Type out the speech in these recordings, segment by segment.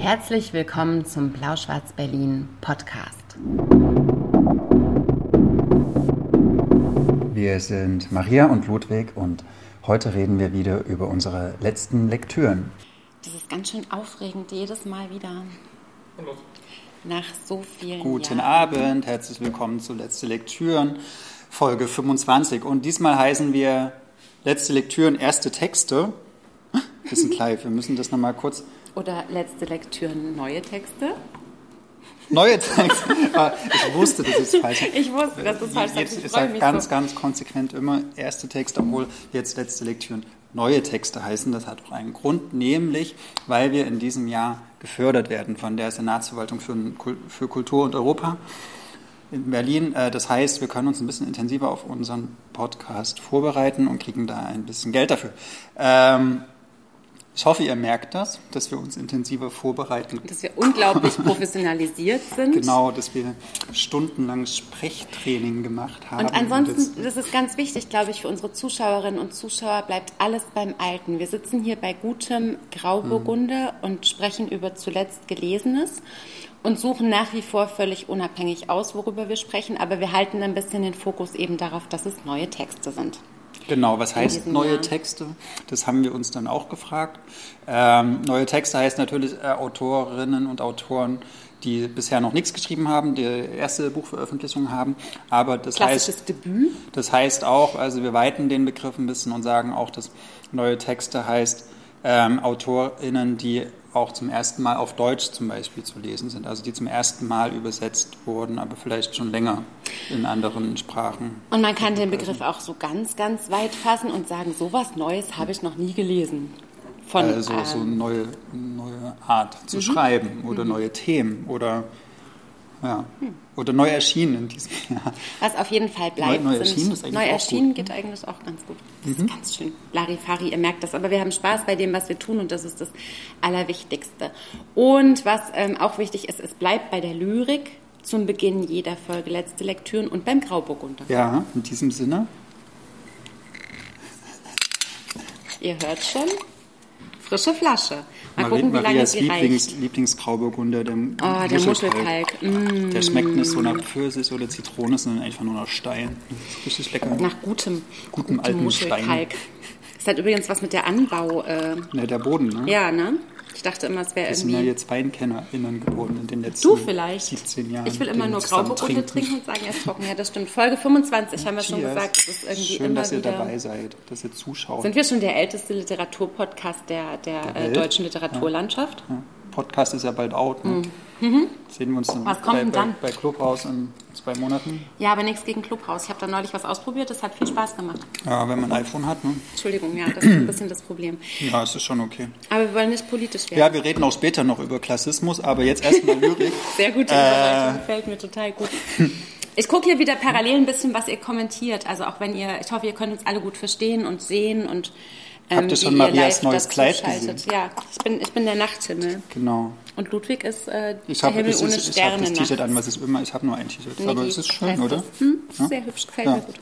Herzlich willkommen zum Blau-Schwarz-Berlin Podcast. Wir sind Maria und Ludwig und heute reden wir wieder über unsere letzten Lektüren. Das ist ganz schön aufregend, jedes Mal wieder. Nach so vielen Guten Jahren. Abend, herzlich willkommen zu Letzte Lektüren, Folge 25. Und diesmal heißen wir Letzte Lektüren, erste Texte. Bisschen klein, wir müssen das nochmal kurz. Oder letzte Lektüre, neue Texte. Neue Texte. Ah, ich wusste, das ist falsch. Ich wusste, dass das falsch ist. Ich er mich ganz, so. ganz konsequent immer erste Texte, obwohl jetzt letzte Lektüren neue Texte heißen. Das hat auch einen Grund, nämlich weil wir in diesem Jahr gefördert werden von der Senatsverwaltung für, Kultur und Europa in Berlin. Äh, Das heißt, wir können uns ein bisschen intensiver auf unseren Podcast vorbereiten und kriegen da ein bisschen Geld dafür. Ich hoffe, ihr merkt das, dass wir uns intensiver vorbereiten Dass wir unglaublich professionalisiert sind. Genau, dass wir stundenlang Sprechtraining gemacht haben. Und ansonsten, das ist ganz wichtig, glaube ich, für unsere Zuschauerinnen und Zuschauer, bleibt alles beim Alten. Wir sitzen hier bei gutem Grauburgunder und sprechen über zuletzt Gelesenes und suchen nach wie vor völlig unabhängig aus, worüber wir sprechen, aber wir halten ein bisschen den Fokus eben darauf, dass es neue Texte sind. Genau, was heißt neue Jahr. Texte? Das haben wir uns dann auch gefragt. Ähm, neue Texte heißt natürlich äh, Autorinnen und Autoren, die bisher noch nichts geschrieben haben, die erste Buchveröffentlichung haben. Aber das Klassisches heißt, Debüt. das heißt auch, also wir weiten den Begriff ein bisschen und sagen auch, dass neue Texte heißt ähm, AutorInnen, die auch zum ersten Mal auf Deutsch zum Beispiel zu lesen sind, also die zum ersten Mal übersetzt wurden, aber vielleicht schon länger in anderen Sprachen. Und man kann den Begriff auch so ganz, ganz weit fassen und sagen, sowas Neues habe ich noch nie gelesen. Von, Also so ähm, eine neue, neue Art zu schreiben oder neue Themen oder ja, oder neu erschienen in diesem Jahr. Was auf jeden Fall bleibt. Neu- neu erschienen ist eigentlich neu erschienen gut. geht eigentlich auch ganz gut. Das ist ganz schön Larifari, ihr merkt das. Aber wir haben Spaß bei dem, was wir tun und das ist das Allerwichtigste. Und was ähm, auch wichtig ist, es bleibt bei der Lyrik zum Beginn jeder Folge letzte Lektüren und beim Grauburgunder. Ja, in diesem Sinne. Ihr hört schon. Frische Flasche. Mal Mari- gucken, wie lange Marias sie Lieblings, reicht. Lieblingsgrauburgunder, der, Oh, der Muschelkalk. Mm. Der schmeckt nicht so nach Pfirsich oder Zitrone, sondern einfach nur nach Stein. Richtig lecker. Nach gutem, Gutem alten Muschelkalk. Das hat übrigens was mit der Anbau. Äh, Ne, der Boden, ne? ja, ne? Ich dachte immer, es wäre Wir sind ja irgendwie. jetzt WeinkennerInnen geworden in den letzten Du vielleicht. 17 Jahren. Ich will immer nur Grauburgunder trinken und sagen, er ist trocken. Ja, das stimmt. Folge 25 haben wir schon Cheers. gesagt. Das ist irgendwie Schön, immer dass ihr wieder. dabei seid, dass ihr zuschaut. Sind wir schon der älteste Literaturpodcast der, der, Der äh, deutschen Literaturlandschaft? Ja. Podcast ist ja bald out. Ne? Sehen wir uns dann, Mhm. Was kommt bei, denn dann? Bei, bei Clubhouse in zwei Monaten. Ja, aber nichts gegen Clubhaus. Ich habe da neulich was ausprobiert. Das hat viel Spaß gemacht. Ja, wenn man ein iPhone hat. Ne? Entschuldigung, ja, das ist ein bisschen das Problem. Ja, es ist schon okay. Aber wir wollen nicht politisch werden. Ja, wir reden auch später noch über Klassismus, aber jetzt erstmal Lyrik. Sehr gute Überleitung, gefällt mir total gut. Ich gucke hier wieder parallel ein bisschen, was ihr kommentiert. Also auch wenn ihr, ich hoffe, ihr könnt uns alle gut verstehen und sehen und ähm, Habt ihr schon wie Marias neues Kleid gesehen? Ja, ich bin, ich bin der Nachthimmel. Genau. Und Ludwig ist äh, Ich der habe Himmel ich, ohne ich, ich hab Sterne. das T-Shirt an, was ich immer. Ich habe nur ein T-Shirt. Aber es ist schön, oder? Hm, Ja? Sehr hübsch, gefällt Ja. mir gut.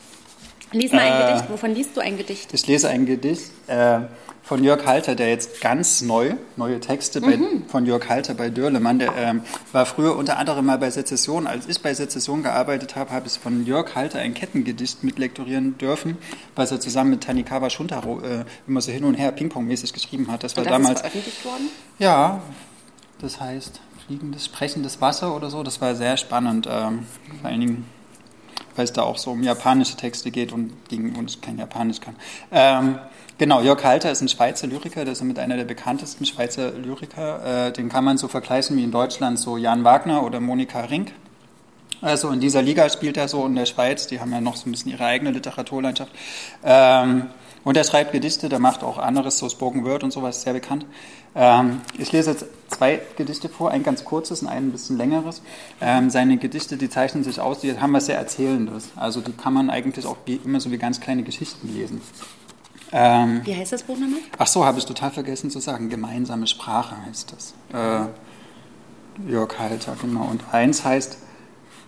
Lies mal ein Äh, Gedicht. Wovon liest du ein Gedicht? Ich lese ein Gedicht äh, von Jörg Halter, der jetzt ganz neu, neue Texte bei, Mhm. von Jörg Halter bei Dörlemann, der ähm, war früher unter anderem mal bei Sezession. Als ich bei Sezession gearbeitet habe, habe ich von Jörg Halter ein Kettengedicht mitlektorieren dürfen, was er zusammen mit Tanikawa Shuntaro äh, immer so hin und her pingpongmäßig geschrieben hat. Das war Und das damals ist veröffentlicht worden? Ja, das heißt fliegendes, sprechendes Wasser oder so. Das war sehr spannend. Ähm, vor allen Dingen, weil es da auch so um japanische Texte geht und gegen uns kein Japanisch kann. Ähm, genau, Jörg Halter ist ein Schweizer Lyriker, der ist mit einer der bekanntesten Schweizer Lyriker. Äh, den kann man so vergleichen wie in Deutschland so Jan Wagner oder Monika Rink. Also in dieser Liga spielt er so in der Schweiz, die haben ja noch so ein bisschen ihre eigene Literaturlandschaft. Ähm, und er schreibt Gedichte, der macht auch anderes, so Spoken Word und sowas, sehr bekannt. Ähm, ich lese jetzt zwei Gedichte vor, ein ganz kurzes und ein ein bisschen längeres. Ähm, seine Gedichte, die zeichnen sich aus, die haben was sehr Erzählendes. Also die kann man eigentlich auch immer so wie ganz kleine Geschichten lesen. Ähm, Wie heißt das Buch nochmal? Ach so, habe ich total vergessen zu sagen. Gemeinsame Sprache heißt das. Äh, Jörg Halter, genau. Und eins heißt,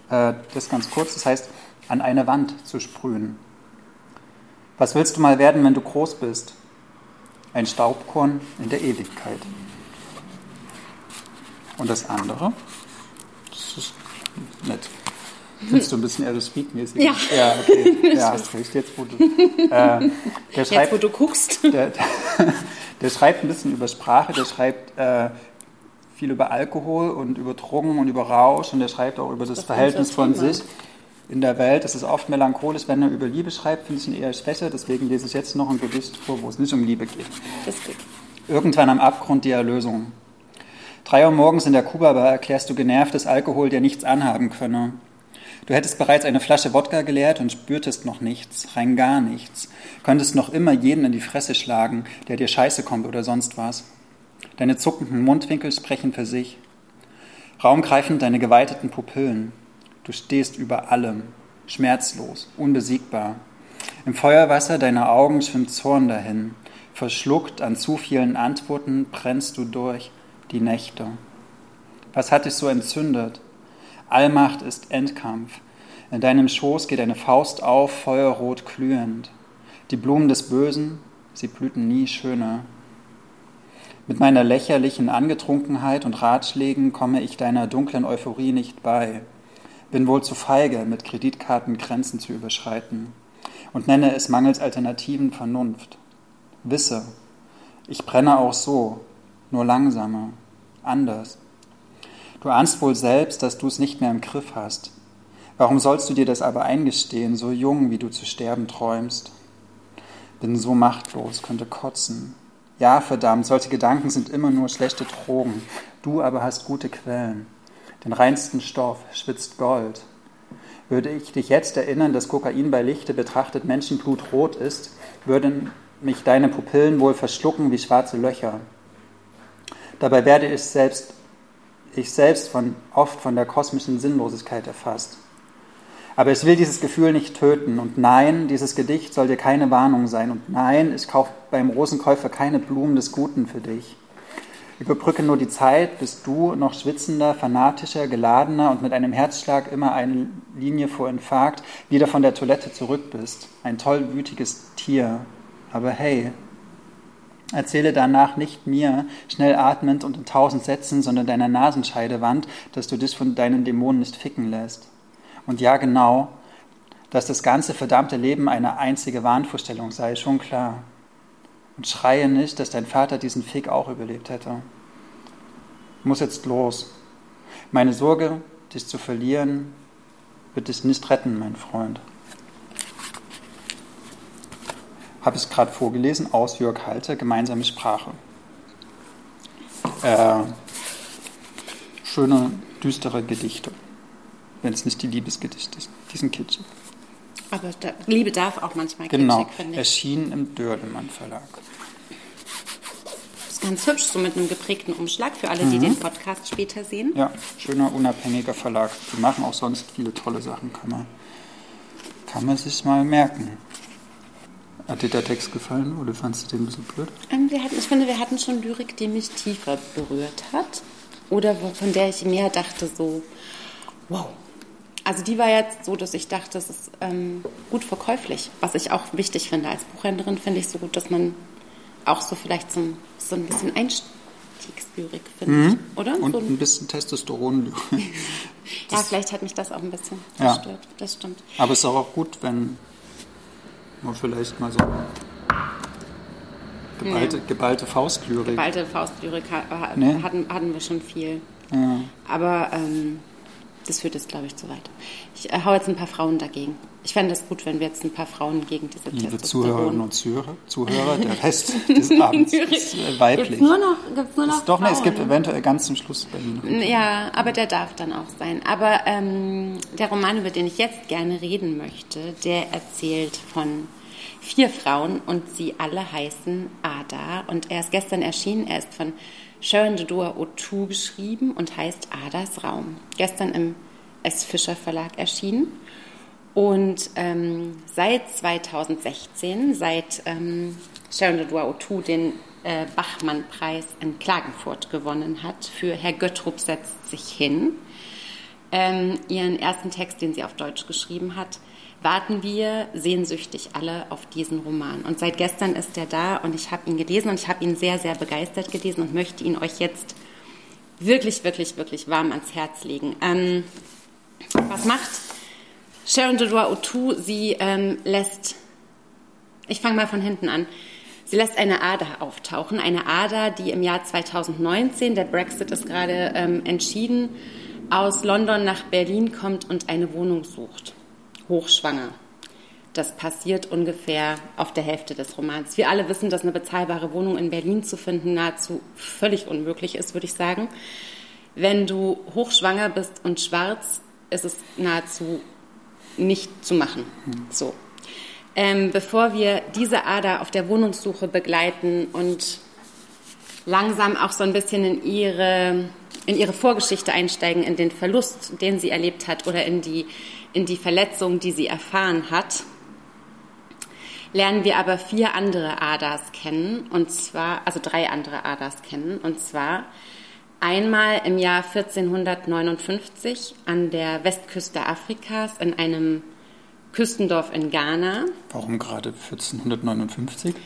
äh, das ganz kurz, das heißt, an eine Wand zu sprühen. Was willst du mal werden, wenn du groß bist? Ein Staubkorn in der Ewigkeit. Und das andere, das ist nett. Findest du ein bisschen Alice Speed-mäßig? Ja. Ja, okay. Ja, hast recht. Jetzt, wo du, äh, der Jetzt, schreibt, wo du guckst. der, der schreibt ein bisschen über Sprache, der schreibt äh, viel über Alkohol und über Drogen und über Rausch und der schreibt auch über das, Das Verhältnis von sich in der Welt. Das ist oft melancholisch, wenn er über Liebe schreibt, finde ich ihn eher schwächer. Deswegen lese ich jetzt noch ein Gedicht vor, wo es nicht um Liebe geht. Irgendwann am Abgrund die Erlösung. Drei Uhr morgens in der Kuba-Bar erklärst du genervt, dass Alkohol dir nichts anhaben könne. Du hättest bereits eine Flasche Wodka geleert und spürtest noch nichts, rein gar nichts. Könntest noch immer jeden in die Fresse schlagen, der dir scheiße kommt oder sonst was. Deine zuckenden Mundwinkel sprechen für sich. Raumgreifend deine geweiteten Pupillen. Du stehst über allem, schmerzlos, unbesiegbar. Im Feuerwasser deiner Augen schwimmt Zorn dahin. Verschluckt an zu vielen Antworten brennst du durch die Nächte. Was hat dich so entzündet? Allmacht ist Endkampf. In deinem Schoß geht eine Faust auf, feuerrot glühend. Die Blumen des Bösen, sie blühten nie schöner. Mit meiner lächerlichen Angetrunkenheit und Ratschlägen komme ich deiner dunklen Euphorie nicht bei. Bin wohl zu feige, mit Kreditkarten Grenzen zu überschreiten und nenne es mangels Alternativen Vernunft. Wisse, ich brenne auch so, nur langsamer, anders. Du ahnst wohl selbst, dass du es nicht mehr im Griff hast. Warum sollst du dir das aber eingestehen, so jung, wie du zu sterben träumst? Bin so machtlos, könnte kotzen. Ja, verdammt, solche Gedanken sind immer nur schlechte Drogen. Du aber hast gute Quellen. Den reinsten Stoff schwitzt Gold. Würde ich dich jetzt erinnern, dass Kokain bei Lichte betrachtet Menschenblut rot ist, würden mich deine Pupillen wohl verschlucken wie schwarze Löcher. Dabei werde ich selbst, ich selbst von, oft von der kosmischen Sinnlosigkeit erfasst. Aber ich will dieses Gefühl nicht töten. Und nein, dieses Gedicht soll dir keine Warnung sein. Und nein, ich kaufe beim Rosenkäufer keine Blumen des Guten für dich. Überbrücke nur die Zeit, bis du noch schwitzender, fanatischer, geladener und mit einem Herzschlag immer eine Linie vor Infarkt wieder von der Toilette zurück bist. Ein tollwütiges Tier. Aber hey, erzähle danach nicht mir, schnell atmend und in tausend Sätzen, sondern deiner Nasenscheidewand, dass du dich von deinen Dämonen nicht ficken lässt. Und ja, genau, dass das ganze verdammte Leben eine einzige Wahnvorstellung sei, schon klar. Und schreie nicht, dass dein Vater diesen Fick auch überlebt hätte. Muss jetzt los. Meine Sorge, dich zu verlieren, wird dich nicht retten, mein Freund. Habe ich gerade vorgelesen aus Jörg Halter, Gemeinsame Sprache. Äh, schöne, düstere Gedichte wenn es nicht die Liebesgedichte sind. Die sind kitschig. Aber da, Liebe darf auch manchmal Genau, kitschig, finde ich. erschienen im Dörlemann Verlag. Das ist ganz hübsch, so mit einem geprägten Umschlag für alle, die Mhm. den Podcast später sehen. Ja, schöner, unabhängiger Verlag. Die machen auch sonst viele tolle Sachen, kann man, kann man sich mal merken. Hat dir der Text gefallen oder fandest du den ein bisschen blöd? Ähm, hatten, ich finde, wir hatten schon Lyrik, die mich tiefer berührt hat. Oder von der ich mehr dachte, so, wow. Also die war jetzt so, dass ich dachte, es ist ähm, gut verkäuflich. Was ich auch wichtig finde. Als Buchhändlerin finde ich so gut, dass man auch so vielleicht so, ein- so ein bisschen Einstiegslyrik findet, oder? Mhm. Und so ein bisschen Testosteron. ja, vielleicht hat mich das auch ein bisschen Ja. gestört. Das stimmt. Aber es ist auch gut, wenn man vielleicht mal so geballte, geballte Faustlyrik. Geballte Faustlyrik Nee. hatten, hatten wir schon viel. Ja. Aber ähm, das führt jetzt, glaube ich, zu weit. Ich äh, hau jetzt ein paar Frauen dagegen. Ich fände es gut, wenn wir jetzt ein paar Frauen gegen diese Liebe Zuhörerinnen und Zuhörer, Zuhörer, der Rest des Abends ist äh, weiblich. Gibt's nur noch, gibt's nur noch Ist doch, ne, es Frauen? gibt eventuell ganz zum Schluss bei Ihnen. Ja, aber der darf dann auch sein. Aber ähm, der Roman, über den ich jetzt gerne reden möchte, der erzählt von vier Frauen und sie alle heißen Ada. Und er ist gestern erschienen. Er ist von Sharon Dodua Otu geschrieben und heißt Adas Raum. Gestern im S. Fischer Verlag erschienen. Und ähm, seit 2016, seit ähm, Sharon Dodua Otu den äh, Bachmann-Preis in Klagenfurt gewonnen hat für Herr Göttrup setzt sich hin, ähm, ihren ersten Text, den sie auf Deutsch geschrieben hat, warten wir sehnsüchtig alle auf diesen Roman. Und seit gestern ist er da und ich habe ihn gelesen und ich habe ihn sehr, sehr begeistert gelesen und möchte ihn euch jetzt wirklich, wirklich, wirklich warm ans Herz legen. Ähm, was macht Sharon Dodua Otu? Sie ähm, lässt, ich fange mal von hinten an, sie lässt eine Ader auftauchen, eine Ader, die im Jahr 2019, der Brexit ist gerade ähm, entschieden, aus London nach Berlin kommt und eine Wohnung sucht, hochschwanger. Das passiert ungefähr auf der Hälfte des Romans. Wir alle wissen, dass eine bezahlbare Wohnung in Berlin zu finden nahezu völlig unmöglich ist, würde ich sagen. Wenn du hochschwanger bist und schwarz, ist es nahezu nicht zu machen. So. Ähm, bevor wir diese Ader auf der Wohnungssuche begleiten und langsam auch so ein bisschen in ihre, in ihre Vorgeschichte einsteigen, in den Verlust, den sie erlebt hat oder in die, in die Verletzung, die sie erfahren hat, lernen wir aber vier andere Adas kennen, und zwar, also drei andere Adas kennen, und zwar einmal im Jahr 1459 an der Westküste Afrikas in einem Küstendorf in Ghana. Warum gerade 1459? Ist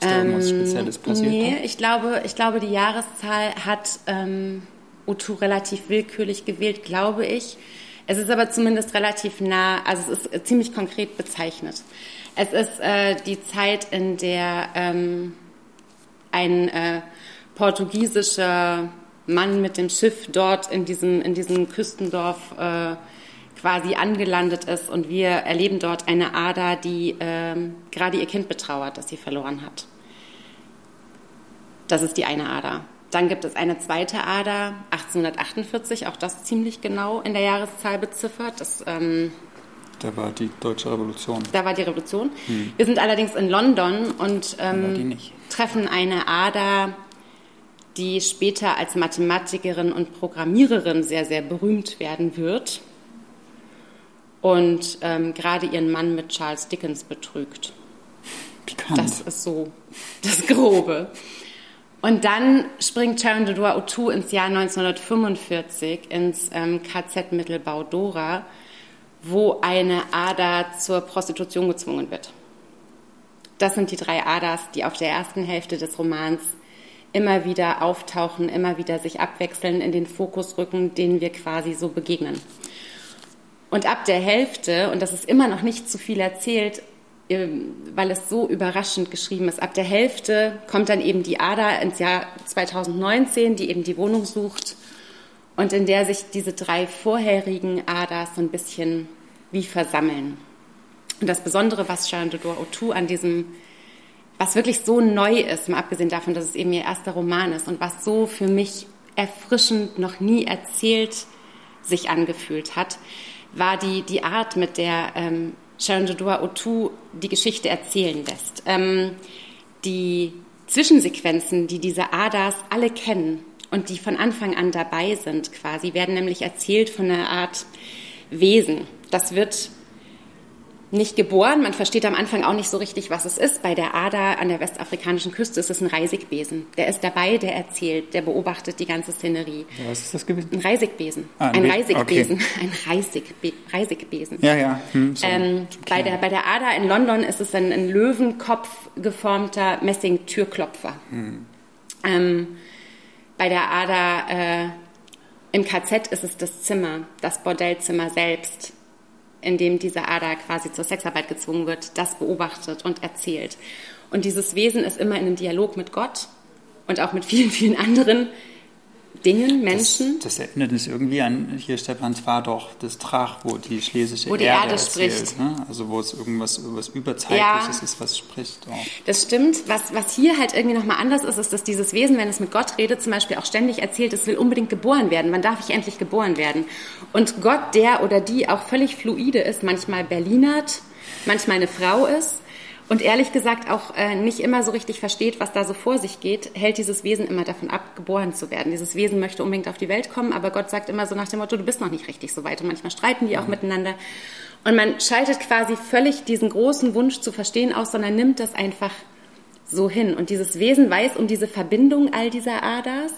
da irgendwas ähm, Spezielles passiert? Nee, ich glaube, ich glaube, die Jahreszahl hat ähm, Utu relativ willkürlich gewählt, glaube ich. Es ist aber zumindest relativ nah, also es ist ziemlich konkret bezeichnet. Es ist äh, die Zeit, in der ähm, ein äh, portugiesischer Mann mit dem Schiff dort in diesem, in diesem Küstendorf äh, quasi angelandet ist und wir erleben dort eine Ada, die äh, gerade ihr Kind betrauert, das sie verloren hat. Das ist die eine Ader. Dann gibt es eine zweite Ader, 1848, auch das ziemlich genau in der Jahreszahl beziffert. Das ähm, da war die Deutsche Revolution. Da war die Revolution. Hm. Wir sind allerdings in London und ähm, treffen eine Ada, die später als Mathematikerin und Programmiererin sehr, sehr berühmt werden wird und ähm, gerade ihren Mann mit Charles Dickens betrügt. Pikant. Das ist so das Grobe. Und dann springt Sharon Dodua Otu ins Jahr 1945 ins ähm, KZ Mittelbau Dora wo eine Ader zur Prostitution gezwungen wird. Das sind die drei Aders, die auf der ersten Hälfte des Romans immer wieder auftauchen, immer wieder sich abwechseln, in den Fokus rücken, denen wir quasi so begegnen. Und ab der Hälfte, und das ist immer noch nicht zu viel erzählt, weil es so überraschend geschrieben ist, ab der Hälfte kommt dann eben die Ader ins Jahr 2019, die eben die Wohnung sucht und in der sich diese drei vorherigen Adas so ein bisschen wie versammeln. Und das Besondere, was Sharon Dodor Otu an diesem, was wirklich so neu ist, mal abgesehen davon, dass es eben ihr erster Roman ist und was so für mich erfrischend noch nie erzählt sich angefühlt hat, war die, die Art, mit der ähm, Sharon Dodor Otu die Geschichte erzählen lässt. Ähm, die Zwischensequenzen, die diese Adas alle kennen, und die von Anfang an dabei sind quasi, werden nämlich erzählt von einer Art Wesen. Das wird nicht geboren. Man versteht am Anfang auch nicht so richtig, was es ist. Bei der Ader an der westafrikanischen Küste ist es ein Reisigbesen. Der ist dabei, der erzählt, der beobachtet die ganze Szenerie. Was ist das gewesen? Ein Reisigbesen. Ah, ein, ein Reisigbesen. Okay. Ein Reisigbe Reisigbesen. Ja, ja. Hm, so ähm, bei, der, bei der Ader in London ist es ein, ein Löwenkopf geformter Messing-Türklopfer. Hm. Ähm, bei der Ada äh, im KZ ist es das Zimmer, das Bordellzimmer selbst, in dem diese Ada quasi zur Sexarbeit gezwungen wird, das beobachtet und erzählt. Und dieses Wesen ist immer in einem Dialog mit Gott und auch mit vielen, vielen anderen Dingen, Menschen. Das, das erinnert uns irgendwie an, hier Stephans war doch das Trach, wo die schlesische wo die Erde, Erde erzählt, spricht. Ne? Also wo es irgendwas was Überzeitliches ja, ist, was spricht. Auch. Das stimmt. Was, was hier halt irgendwie nochmal anders ist, ist, dass dieses Wesen, wenn es mit Gott redet, zum Beispiel auch ständig erzählt, es will unbedingt geboren werden. Wann darf ich endlich geboren werden? Und Gott, der oder die auch völlig fluide ist, manchmal Berlinert, manchmal eine Frau ist, und ehrlich gesagt auch äh, nicht immer so richtig versteht, was da so vor sich geht, hält dieses Wesen immer davon ab, geboren zu werden. Dieses Wesen möchte unbedingt auf die Welt kommen, aber Gott sagt immer so nach dem Motto, du bist noch nicht richtig so weit. Und manchmal streiten die auch mhm. miteinander. Und man schaltet quasi völlig diesen großen Wunsch zu verstehen aus, sondern nimmt das einfach so hin. Und dieses Wesen weiß um diese Verbindung all dieser Adas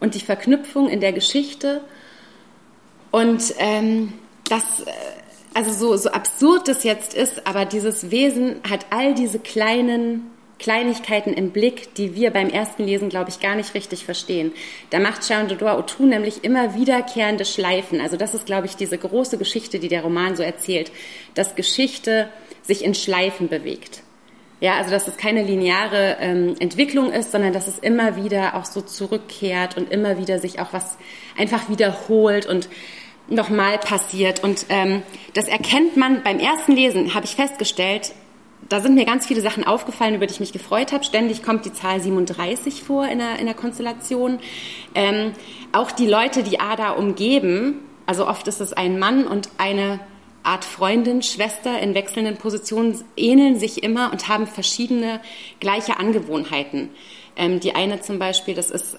und die Verknüpfung in der Geschichte. Und ähm, das äh, also so, so absurd das jetzt ist, aber dieses Wesen hat all diese kleinen Kleinigkeiten im Blick, die wir beim ersten Lesen, glaube ich, gar nicht richtig verstehen. Da macht Jean de Autou nämlich immer wiederkehrende Schleifen. Also das ist, glaube ich, diese große Geschichte, die der Roman so erzählt, dass Geschichte sich in Schleifen bewegt. Ja, also dass es keine lineare ähm, Entwicklung ist, sondern dass es immer wieder auch so zurückkehrt und immer wieder sich auch was einfach wiederholt und nochmal passiert. Und ähm, das erkennt man beim ersten Lesen, habe ich festgestellt, da sind mir ganz viele Sachen aufgefallen, über die ich mich gefreut habe. Ständig kommt die Zahl 37 vor in der, in der Konstellation. Ähm, auch die Leute, die Ada umgeben, also oft ist es ein Mann und eine Art Freundin, Schwester in wechselnden Positionen, ähneln sich immer und haben verschiedene gleiche Angewohnheiten. Ähm, die eine zum Beispiel, das ist...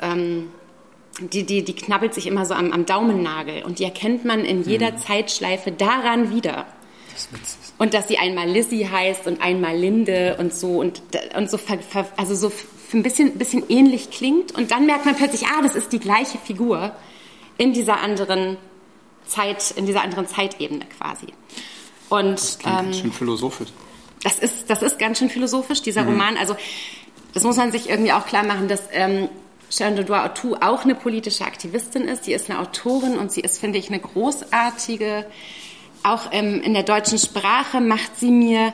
Die, die, die knabbelt sich immer so am, am Daumennagel und die erkennt man in jeder mhm. Zeitschleife daran wieder. Das und dass sie einmal Lizzie heißt und einmal Linde und so und, und so, also so ein bisschen, bisschen ähnlich klingt. Und dann merkt man plötzlich, ah, das ist die gleiche Figur in dieser anderen Zeit, in dieser anderen Zeitebene quasi. Und, das klingt ähm, ganz schön philosophisch. Das ist, das ist ganz schön philosophisch, dieser mhm. Roman. Also, das muss man sich irgendwie auch klar machen, dass ähm, Sharon Dodois Autou auch eine politische Aktivistin ist. Sie ist eine Autorin und sie ist, finde ich, eine großartige auch ähm, in der deutschen Sprache macht sie mir,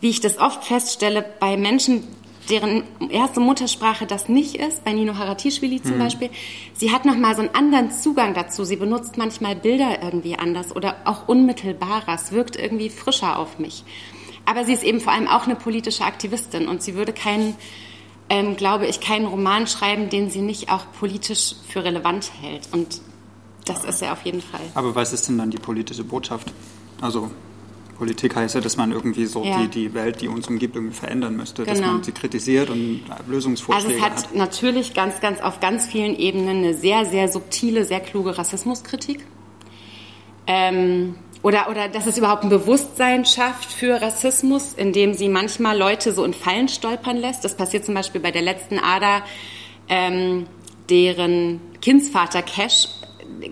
wie ich das oft feststelle, bei Menschen, deren erste Muttersprache das nicht ist, bei Nino Haratischvili zum mhm. Beispiel, sie hat nochmal so einen anderen Zugang dazu. Sie benutzt manchmal Bilder irgendwie anders oder auch unmittelbarer. Es wirkt irgendwie frischer auf mich. Aber sie ist eben vor allem auch eine politische Aktivistin und sie würde keinen, ähm, glaube ich, keinen Roman schreiben, den sie nicht auch politisch für relevant hält. Und das ist er auf jeden Fall. Aber was ist denn dann die politische Botschaft? Also Politik heißt ja, dass man irgendwie so ja. die, die Welt, die uns umgibt, irgendwie verändern möchte, genau. dass man sie kritisiert und Lösungsvorschläge Also es hat, hat, natürlich ganz, ganz auf ganz vielen Ebenen eine sehr, sehr subtile, sehr kluge Rassismuskritik. Ähm, oder, oder dass es überhaupt ein Bewusstsein schafft für Rassismus, indem sie manchmal Leute so in Fallen stolpern lässt. Das passiert zum Beispiel bei der letzten Ader, ähm, deren Kindsvater Cash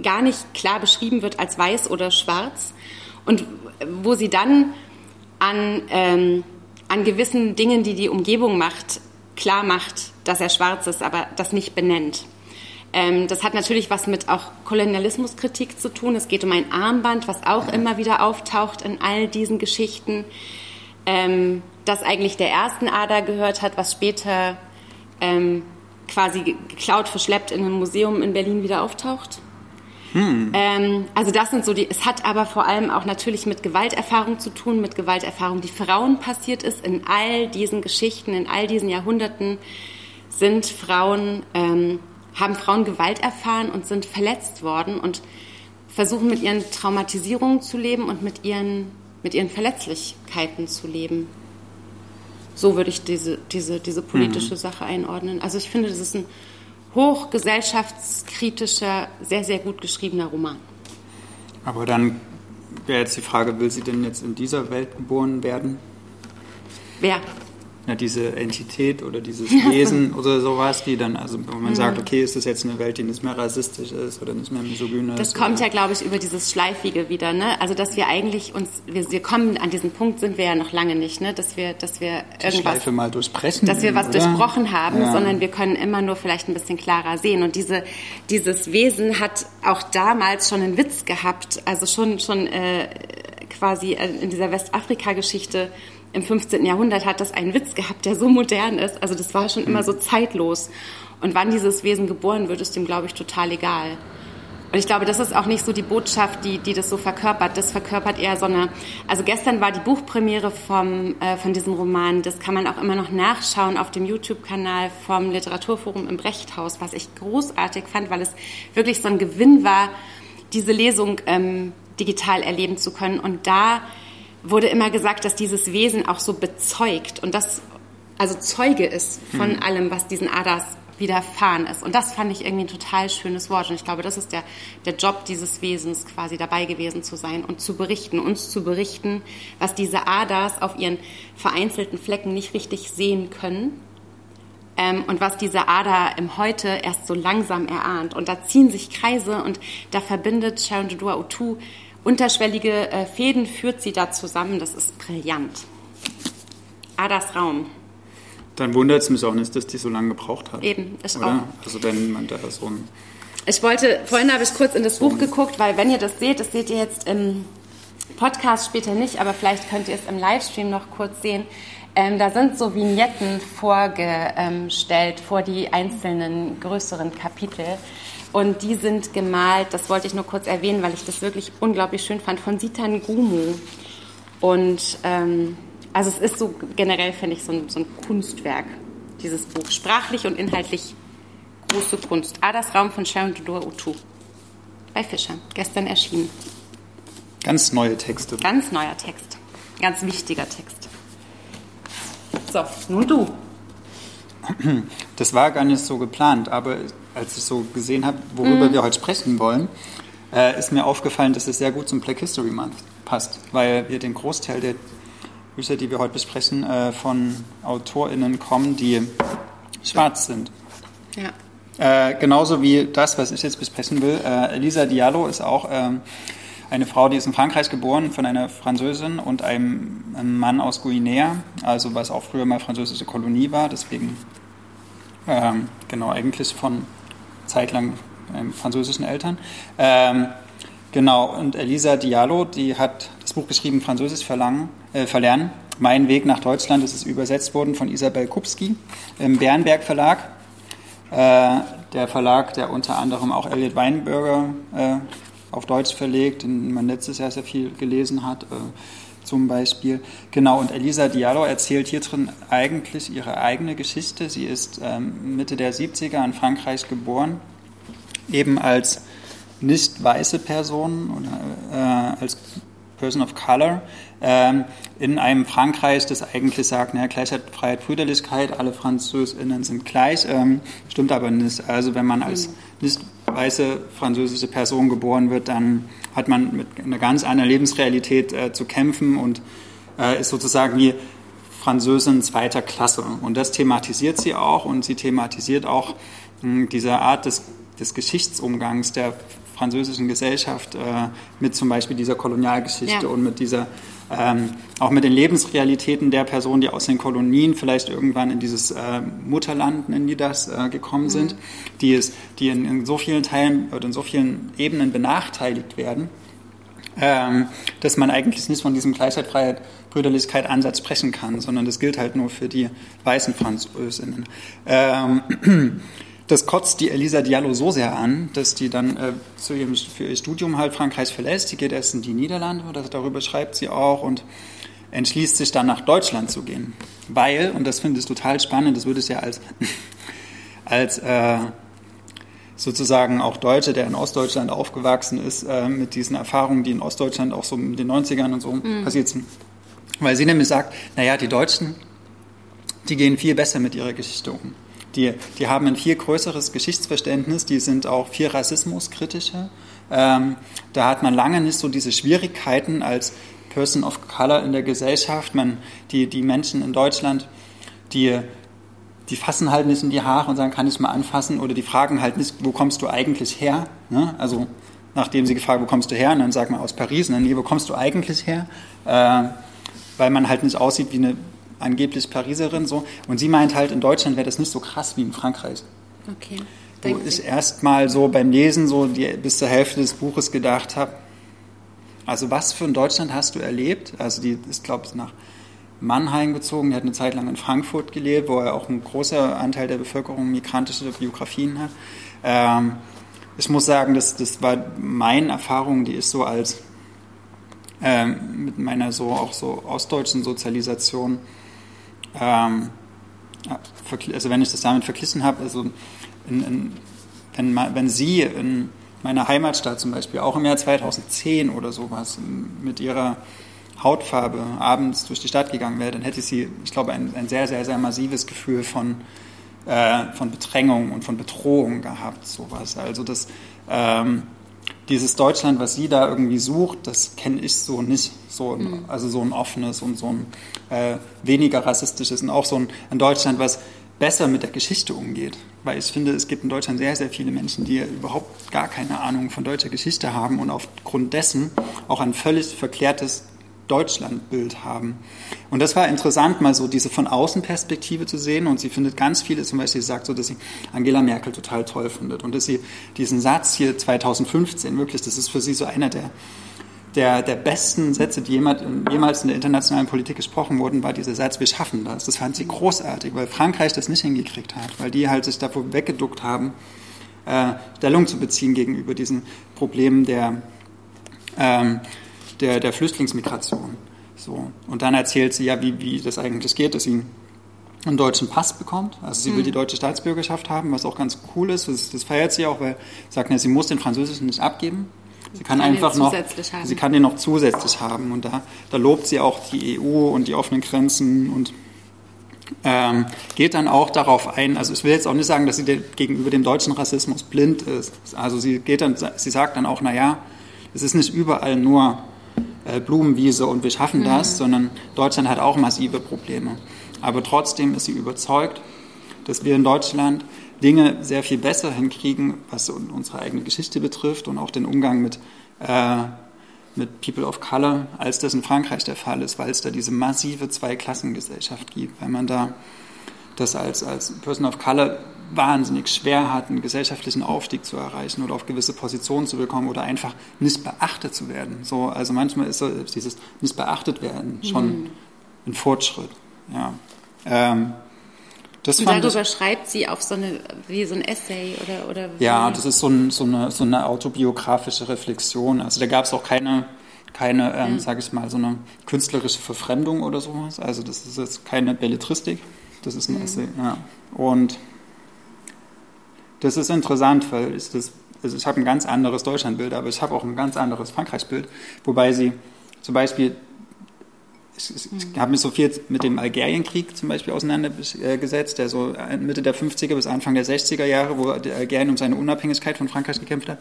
gar nicht klar beschrieben wird als weiß oder schwarz und wo sie dann an, ähm, an gewissen Dingen, die die Umgebung macht, klar macht, dass er schwarz ist, aber das nicht benennt. Ähm, das hat natürlich was mit auch Kolonialismuskritik zu tun. Es geht um ein Armband, was auch immer wieder auftaucht in all diesen Geschichten, ähm, das eigentlich der ersten Ader gehört hat, was später ähm, quasi geklaut, verschleppt in einem Museum in Berlin wieder auftaucht. Hm. Ähm, also das sind so die, es hat aber vor allem auch natürlich mit Gewalterfahrung zu tun, mit Gewalterfahrung, die Frauen passiert ist. In all diesen Geschichten, in all diesen Jahrhunderten sind Frauen, ähm, haben Frauen Gewalt erfahren und sind verletzt worden und versuchen mit ihren Traumatisierungen zu leben und mit ihren, mit ihren Verletzlichkeiten zu leben. So würde ich diese, diese, diese politische mhm. Sache einordnen. Also ich finde, das ist ein hochgesellschaftskritischer, sehr, sehr gut geschriebener Roman. Aber dann wäre jetzt die Frage, will sie denn jetzt in dieser Welt geboren werden? Wer? Ja, diese Entität oder dieses Wesen oder sowas, die dann, also wenn man mhm. sagt, okay, ist das jetzt eine Welt, die nicht mehr rassistisch ist oder nicht mehr misogynisch? Das kommt ja, glaube ich, über dieses Schleifige wieder, ne? Also, dass wir eigentlich uns, wir, wir kommen an diesen Punkt sind wir ja noch lange nicht, ne? Dass wir, dass wir die irgendwas, Schleife mal durchbrechen, dass wir was oder? durchbrochen haben, ja. sondern wir können immer nur vielleicht ein bisschen klarer sehen. Und diese, dieses Wesen hat auch damals schon einen Witz gehabt, also schon, schon äh, quasi äh, in dieser Westafrika-Geschichte im 15. Jahrhundert hat das einen Witz gehabt, der so modern ist. Also das war schon immer hm. so zeitlos. Und wann dieses Wesen geboren wird, ist dem, glaube ich, total egal. Und ich glaube, das ist auch nicht so die Botschaft, die, die das so verkörpert. Das verkörpert eher so eine. Also gestern war die Buchpremiere vom, äh, von diesem Roman. Das kann man auch immer noch nachschauen auf dem YouTube-Kanal vom Literaturforum im Brechthaus, was ich großartig fand, weil es wirklich so ein Gewinn war, diese Lesung ähm, digital erleben zu können. Und da wurde immer gesagt, dass dieses Wesen auch so bezeugt und das also Zeuge ist von mhm. allem, was diesen Adas widerfahren ist. Und das fand ich irgendwie ein total schönes Wort. Und ich glaube, das ist der, der Job dieses Wesens, quasi dabei gewesen zu sein und zu berichten, uns zu berichten, was diese Adas auf ihren vereinzelten Flecken nicht richtig sehen können. Ähm, und was diese Ader im Heute erst so langsam erahnt. Und da ziehen sich Kreise und da verbindet Sharon Dodua Otu unterschwellige äh, Fäden führt sie da zusammen. Das ist brillant. Adas Raum. Dann wundert es mich auch nicht, dass die so lange gebraucht hat. Eben, ich oder? auch. Also wenn man da so ein... Ich wollte, vorhin habe ich kurz in das Buch geguckt, weil wenn ihr das seht, das seht ihr jetzt im Podcast später nicht, aber vielleicht könnt ihr es im Livestream noch kurz sehen. Ähm, da sind so Vignetten vorgestellt vor die einzelnen größeren Kapitel. Und die sind gemalt, das wollte ich nur kurz erwähnen, weil ich das wirklich unglaublich schön fand, von Sitan Gumu. Und ähm, also es ist so generell, finde ich, so ein, so ein Kunstwerk, dieses Buch. Sprachlich und inhaltlich große Kunst. Adas Raum von Sharon Dodor Utu. Bei Fischer, gestern erschienen. Ganz neue Texte. Ganz neuer Text. Ganz wichtiger Text. So, nun du. Das war gar nicht so geplant, aber als ich so gesehen habe, worüber Mhm. wir heute sprechen wollen, äh, ist mir aufgefallen, dass es sehr gut zum Black History Month passt, weil wir den Großteil der Bücher, die wir heute besprechen, äh, von AutorInnen kommen, die schwarz sind. Ja. Äh, genauso wie das, was ich jetzt besprechen will. Äh, Elisa Diallo ist auch ähm, eine Frau, die ist in Frankreich geboren, von einer Französin und einem, Mann aus Guinea, also was auch früher mal französische Kolonie war, deswegen ähm, genau eigentlich von zeitlang ähm, französischen Eltern. Ähm, genau, und Elisa Diallo, die hat das Buch geschrieben, Französisch verlangen, äh, verlernen. Mein Weg nach Deutschland, das ist übersetzt worden von Isabel Kupski im Bernberg Verlag. Äh, der Verlag, der unter anderem auch Elliot Weinberger äh, auf Deutsch verlegt, den man letztes Jahr sehr viel gelesen hat, äh, zum Beispiel. Genau, und Elisa Diallo erzählt hier drin eigentlich ihre eigene Geschichte. Sie ist ähm, Mitte der 70er in Frankreich geboren, eben als nicht weiße Person oder äh, als Person of Color ähm, in einem Frankreich, das eigentlich sagt, naja, Gleichheit, Freiheit, Brüderlichkeit, alle FranzösInnen sind gleich, ähm, stimmt aber nicht. Also wenn man als nicht weiße französische Person geboren wird, dann hat man mit einer ganz anderen Lebensrealität äh, zu kämpfen und äh, ist sozusagen wie Französin zweiter Klasse. Und das thematisiert sie auch und sie thematisiert auch mh, diese Art des, des Geschichtsumgangs der französischen Gesellschaft äh, mit zum Beispiel dieser Kolonialgeschichte Ja. und mit dieser ähm, auch mit den Lebensrealitäten der Personen, die aus den Kolonien vielleicht irgendwann in dieses äh, Mutterland, nennen die das, äh, gekommen sind, die, es, die in, in so vielen Teilen oder in so vielen Ebenen benachteiligt werden, ähm, dass man eigentlich nicht von diesem Gleichheit, Freiheit, Brüderlichkeit Ansatz sprechen kann, sondern das gilt halt nur für die weißen Französinnen. Ähm, das kotzt die Elisa Diallo so sehr an, dass die dann äh, zu ihrem, für ihr Studium halt Frankreich verlässt. Die geht erst in die Niederlande, das, darüber schreibt sie auch und entschließt sich dann nach Deutschland zu gehen. Weil, und das finde ich total spannend, das würde es ja als, als äh, sozusagen auch Deutsche, der in Ostdeutschland aufgewachsen ist, äh, mit diesen Erfahrungen, die in Ostdeutschland auch so in den 90ern und so passiert sind. Weil sie nämlich sagt, naja, die Deutschen, die gehen viel besser mit ihrer Geschichte um. Die, die haben ein viel größeres Geschichtsverständnis, die sind auch viel rassismuskritischer. Ähm, da hat man lange nicht so diese Schwierigkeiten als Person of Color in der Gesellschaft. Man, die, die Menschen in Deutschland, die, die fassen halt nicht in die Haare und sagen, kann ich mal anfassen? Oder die fragen halt nicht, wo kommst du eigentlich her? Ne? Also nachdem sie gefragt, wo kommst du her? Und dann sagt man aus Paris. Und dann, nee, wo kommst du eigentlich her? Äh, weil man halt nicht aussieht wie eine angeblich Pariserin so. Und sie meint halt, in Deutschland wäre das nicht so krass wie in Frankreich. Okay. Wo ich Sie. erst mal so beim Lesen so die, bis zur Hälfte des Buches gedacht habe, also was für ein Deutschland hast du erlebt? Also die ist, glaube ich, nach Mannheim gezogen, die hat eine Zeit lang in Frankfurt gelebt, wo er auch ein großer Anteil der Bevölkerung migrantische Biografien hat. Ähm, ich muss sagen, das, das war meine Erfahrung, die ist so als ähm, mit meiner so auch so ostdeutschen Sozialisation, ähm, also wenn ich das damit verglichen habe, also in, in, wenn, wenn Sie in meiner Heimatstadt zum Beispiel auch im Jahr 2010 oder sowas mit ihrer Hautfarbe abends durch die Stadt gegangen wäre, dann hätte sie, ich glaube, ein, ein sehr, sehr, sehr massives Gefühl von, äh, von Bedrängung und von Bedrohung gehabt, sowas. Also das, ähm, dieses Deutschland, was sie da irgendwie sucht, das kenne ich so nicht. So ein, Also so ein offenes und so ein äh, weniger rassistisches und auch so ein, ein Deutschland, was besser mit der Geschichte umgeht. Weil ich finde, es gibt in Deutschland sehr, sehr viele Menschen, die überhaupt gar keine Ahnung von deutscher Geschichte haben und aufgrund dessen auch ein völlig verklärtes Deutschlandbild haben. Und das war interessant, mal so diese von außen Perspektive zu sehen. Und sie findet ganz viele, zum Beispiel sie sagt so, dass sie Angela Merkel total toll findet und dass sie diesen Satz hier 2015 wirklich, das ist für sie so einer der der, der besten Sätze, die jemals, in der internationalen Politik gesprochen wurden, war dieser Satz, wir schaffen das. Das fand sie großartig, weil Frankreich das nicht hingekriegt hat, weil die halt sich davor weggeduckt haben, äh, Stellung zu beziehen gegenüber diesen Problemen der, ähm, der, der Flüchtlingsmigration. So. Und dann erzählt sie ja, wie, wie das eigentlich geht, dass sie einen deutschen Pass bekommt. Also sie will mhm. die deutsche Staatsbürgerschaft haben, was auch ganz cool ist. Das, das feiert sie auch, weil sie sagt, ja, sie muss den französischen nicht abgeben. Sie kann, kann einfach noch, haben. sie kann den noch zusätzlich haben. Und da, da lobt sie auch die EU und die offenen Grenzen und ähm, geht dann auch darauf ein, also ich will jetzt auch nicht sagen, dass sie gegenüber dem deutschen Rassismus blind ist. Also sie geht dann, sie sagt dann auch, naja, es ist nicht überall nur äh, Blumenwiese und wir schaffen mhm. das, sondern Deutschland hat auch massive Probleme. Aber trotzdem ist sie überzeugt, dass wir in Deutschland Dinge sehr viel besser hinkriegen, was unsere eigene Geschichte betrifft und auch den Umgang mit äh, mit People of Color, als das in Frankreich der Fall ist, weil es da diese massive Zweiklassengesellschaft gibt, weil man da das als, als Person of Color wahnsinnig schwer hat, einen gesellschaftlichen Aufstieg zu erreichen oder auf gewisse Positionen zu bekommen oder einfach nicht beachtet zu werden. So, also manchmal ist so dieses nicht beachtet werden schon mhm. ein Fortschritt. Ja. Ähm, das und darüber ich, schreibt sie auf so eine, wie so ein Essay oder, oder Ja, das ist so, ein, so, eine, so eine autobiografische Reflexion. Also da gab es auch keine, keine ähm, ja. sage ich mal, so eine künstlerische Verfremdung oder sowas. Also das ist jetzt keine Belletristik, das ist ein mhm. Essay, ja. Und das ist interessant, weil ich das, also ich habe ein ganz anderes Deutschlandbild, aber ich habe auch ein ganz anderes Frankreichsbild, wobei sie zum Beispiel ich, ich habe mich so viel mit dem Algerienkrieg zum Beispiel auseinandergesetzt, der so Mitte der 50er bis Anfang der 60er Jahre, wo Algerien um seine Unabhängigkeit von Frankreich gekämpft hat.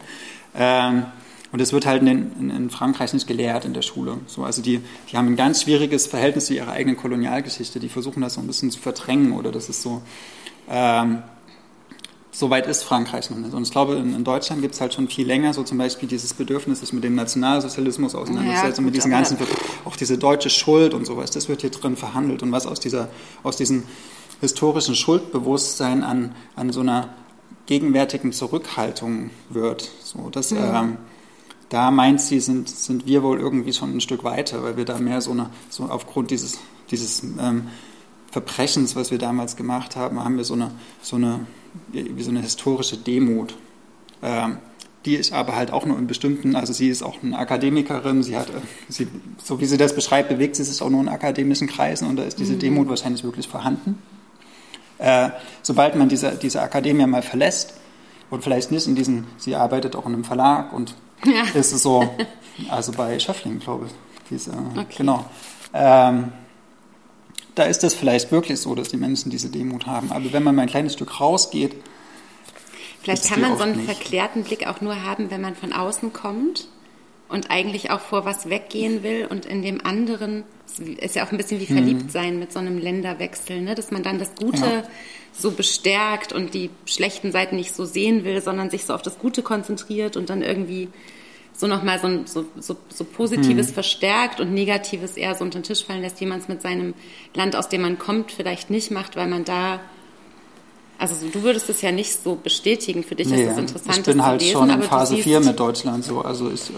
Ähm, und das wird halt in, in, in, Frankreich nicht gelehrt in der Schule. So, also die, die haben ein ganz schwieriges Verhältnis zu ihrer eigenen Kolonialgeschichte. Die versuchen das so ein bisschen zu verdrängen oder das ist so. Ähm, so weit ist Frankreich noch nicht. Und ich glaube, in, in Deutschland gibt es halt schon viel länger so zum Beispiel dieses Bedürfnis, sich mit dem Nationalsozialismus auseinanderzusetzen, ja, mit diesen ganzen, auch diese deutsche Schuld und sowas, das wird hier drin verhandelt. Und was aus, dieser, aus diesem historischen Schuldbewusstsein an, an so einer gegenwärtigen Zurückhaltung wird. So, das, mhm. ähm, da meint sie, sind, sind wir wohl irgendwie schon ein Stück weiter, weil wir da mehr so, eine, so aufgrund dieses, dieses ähm, Verbrechens, was wir damals gemacht haben, haben wir so eine, so eine wie so eine historische Demut. Ähm, die ist aber halt auch nur in bestimmten, also sie ist auch eine Akademikerin, sie hat, äh, sie, so wie sie das beschreibt, bewegt sie sich auch nur in akademischen Kreisen und da ist diese mhm. Demut wahrscheinlich wirklich vorhanden. Äh, sobald man diese, diese Akademie mal verlässt und vielleicht nicht in diesen, sie arbeitet auch in einem Verlag und ja. ist so, also bei Schöffling, glaube ich, diese, okay. genau. Ähm, da ist das vielleicht wirklich so, dass die Menschen diese Demut haben. Aber wenn man mal ein kleines Stück rausgeht, vielleicht kann man so einen nicht. verklärten Blick auch nur haben, wenn man von außen kommt und eigentlich auch vor was weggehen will und in dem anderen ist ja auch ein bisschen wie verliebt mhm. sein mit so einem Länderwechsel, ne? dass man dann das Gute ja. so bestärkt und die schlechten Seiten nicht so sehen will, sondern sich so auf das Gute konzentriert und dann irgendwie so nochmal so, so, so, so Positives mhm. verstärkt und Negatives eher so unter den Tisch fallen lässt, wie man es mit seinem Land, aus dem man kommt, vielleicht nicht macht, weil man da also du würdest es ja nicht so bestätigen. Für dich nee, ist es interessant, Ich bin halt lesen, schon in Phase 4 mit Deutschland so. Also ich äh,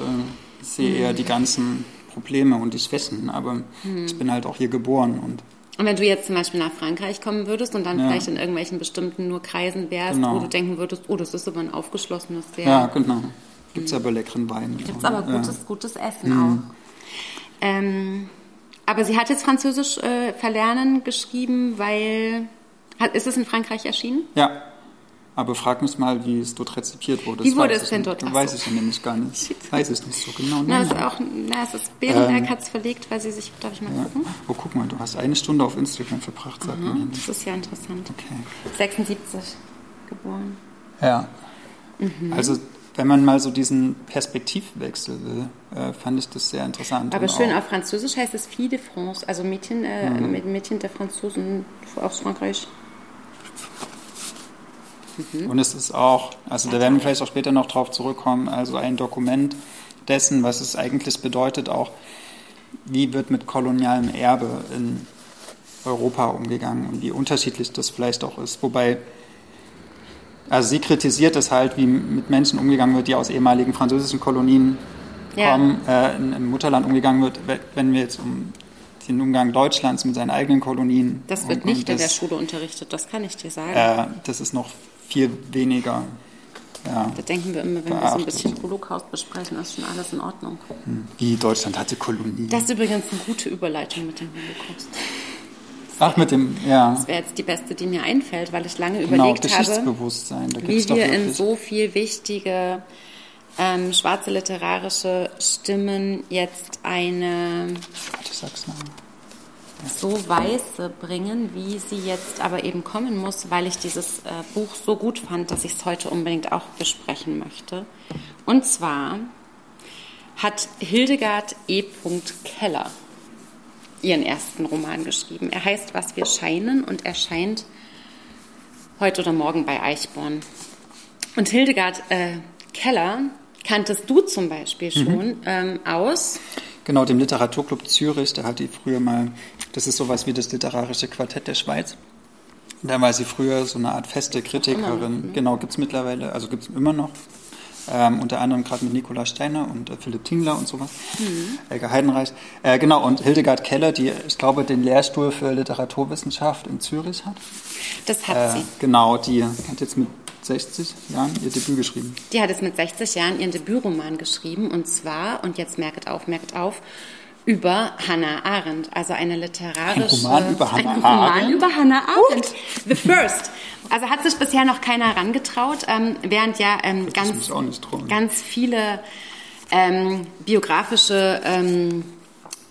sehe mhm. eher die ganzen Probleme und die Schwächen, aber mhm. ich bin halt auch hier geboren. Und, und wenn du jetzt zum Beispiel nach Frankreich kommen würdest und dann ja. vielleicht in irgendwelchen bestimmten nur Kreisen wärst, genau. wo du denken würdest, oh, das ist aber ein aufgeschlossenes sehr... Ja, genau. Gibt es aber leckeren Wein. Gibt es aber gutes, ja. gutes Essen mhm. auch. Ähm, aber sie hat jetzt Französisch äh, verlernen geschrieben, weil. Hat, ist es in Frankreich erschienen? Ja. Aber frag mich mal, wie es dort rezipiert wurde. Wie wurde es denn dort? Das weiß ich nämlich gar nicht. weiß ich nicht so genau. Na, ist auch, na, es ist Berenberg ähm, hat es verlegt, weil sie sich, darf ich mal ja. gucken? Oh, guck mal, du hast eine Stunde auf Instagram verbracht, sagt mhm, man. Das ist ja interessant. Okay. 76 geboren. Ja. Mhm. Also wenn man mal so diesen Perspektivwechsel will, äh, fand ich das sehr interessant. Aber schön, auf Französisch heißt es Fille de France, also Mädchen, äh, mhm. Mädchen der Franzosen aus Frankreich. Mhm. Und es ist auch, also da werden wir vielleicht auch später noch drauf zurückkommen, also ein Dokument dessen, was es eigentlich bedeutet, auch wie wird mit kolonialem Erbe in Europa umgegangen und wie unterschiedlich das vielleicht auch ist. Wobei, also sie kritisiert es halt, wie mit Menschen umgegangen wird, die aus ehemaligen französischen Kolonien ja. kommen, äh, im Mutterland umgegangen wird, wenn wir jetzt um den Umgang Deutschlands mit seinen eigenen Kolonien. Das wird und, nicht und in der Schule unterrichtet, das kann ich dir sagen. Äh, das ist noch viel weniger. Ja, da denken wir immer, wenn wir so ein bisschen Holocaust besprechen, ist schon alles in Ordnung. Hm. Wie Deutschland hatte Kolonien. Das ist übrigens eine gute Überleitung mit dem Holocaust. Ach, mit dem, ja. Das wäre jetzt die beste, die mir einfällt, weil ich lange genau, überlegt Geschichtsbewusstsein. habe, wie wir in so viel wichtige ähm, schwarze literarische Stimmen jetzt eine so weiße bringen, wie sie jetzt aber eben kommen muss, weil ich dieses äh, Buch so gut fand, dass ich es heute unbedingt auch besprechen möchte. Und zwar hat Hildegard E. Keller ihren ersten Roman geschrieben. Er heißt Was wir scheinen und erscheint heute oder morgen bei Eichborn. Und Hildegard äh, Keller kanntest du zum Beispiel mhm. schon mhm. ähm, aus. Genau, dem Literaturclub Zürich, da hat die früher mal, das ist sowas wie das literarische Quartett der Schweiz. Da war sie früher so eine Art feste Kritikerin. Noch, ne? Genau, gibt es mittlerweile, also gibt es immer noch. Ähm, unter anderem gerade mit Nikolaus Steiner und äh, Philipp Tingler und sowas, mhm. Elke Heidenreich. Äh, genau, und Hildegard Keller, die, ich glaube, den Lehrstuhl für Literaturwissenschaft in Zürich hat. Das hat äh, sie. Genau, die hat jetzt mit 60 Jahren ihr Debüt geschrieben. Die hat es mit 60 Jahren ihren Debütroman geschrieben und zwar, und jetzt merkt auf, merkt auf, über Hannah Arendt, also eine literarische... Ein Roman über Hannah Arendt? Ein Roman über Hannah Arendt. The First. Also hat sich bisher noch keiner herangetraut, ähm, während ja ähm, ganz, ganz viele ähm, biografische, ähm,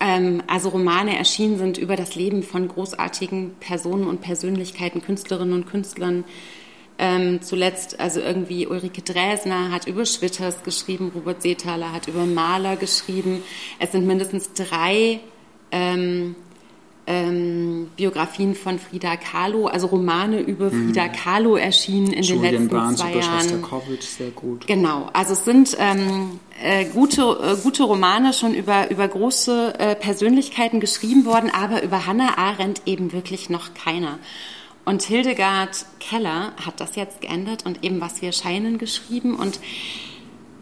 ähm, also Romane erschienen sind über das Leben von großartigen Personen und Persönlichkeiten, Künstlerinnen und Künstlern, ähm, zuletzt, also irgendwie Ulrike Dresner hat über Schwitters geschrieben, Robert Seethaler hat über Maler geschrieben. Es sind mindestens drei ähm, ähm, Biografien von Frida Kahlo, also Romane über mhm. Frida Kahlo erschienen in Julian den letzten Barnes zwei Jahren. sehr gut. Genau, also es sind ähm, äh, gute, äh, gute Romane schon über, über große äh, Persönlichkeiten geschrieben worden, aber über Hannah Arendt eben wirklich noch keiner. Und Hildegard Keller hat das jetzt geändert und eben was wir scheinen geschrieben und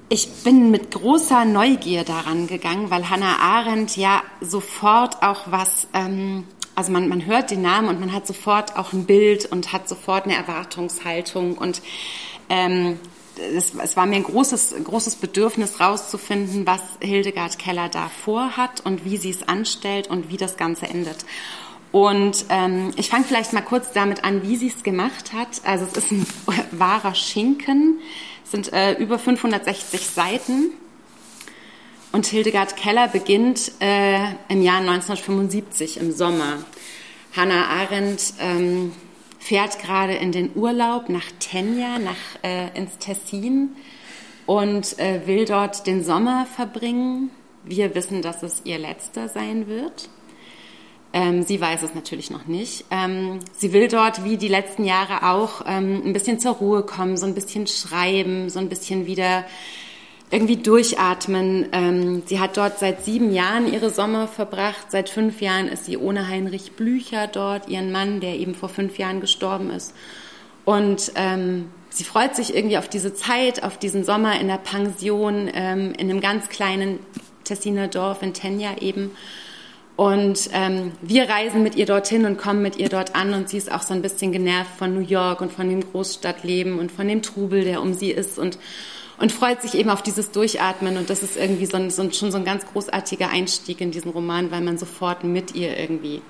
ich bin mit großer Neugier daran gegangen, weil Hannah Arendt ja sofort auch was, ähm, also man, man hört den Namen und man hat sofort auch ein Bild und hat sofort eine Erwartungshaltung und ähm, es, es, war mir ein großes, großes Bedürfnis rauszufinden, was Hildegard Keller da vorhat und wie sie es anstellt und wie das Ganze endet. Und ähm, ich fange vielleicht mal kurz damit an, wie sie es gemacht hat. Also es ist ein wahrer Schinken, es sind äh, über 560 Seiten. Und Hildegard Keller beginnt äh, im Jahr 1975 im Sommer. Hannah Arendt ähm, fährt gerade in den Urlaub nach Tenja, nach, äh, ins Tessin und äh, will dort den Sommer verbringen. Wir wissen, dass es ihr letzter sein wird. Ähm, sie weiß es natürlich noch nicht. Ähm, sie will dort, wie die letzten Jahre auch, ähm, ein bisschen zur Ruhe kommen, so ein bisschen schreiben, so ein bisschen wieder irgendwie durchatmen. Ähm, sie hat dort seit sieben Jahren ihre Sommer verbracht. Seit fünf Jahren ist sie ohne Heinrich Blücher dort, ihren Mann, der eben vor fünf Jahren gestorben ist. Und ähm, sie freut sich irgendwie auf diese Zeit, auf diesen Sommer in der Pension, ähm, in einem ganz kleinen Tessiner Dorf in Tenja eben. Und ähm, wir reisen mit ihr dorthin und kommen mit ihr dort an und sie ist auch so ein bisschen genervt von New York und von dem Großstadtleben und von dem Trubel, der um sie ist und, und freut sich eben auf dieses Durchatmen und das ist irgendwie so ein, so ein, schon so ein ganz großartiger Einstieg in diesen Roman, weil man sofort mit ihr irgendwie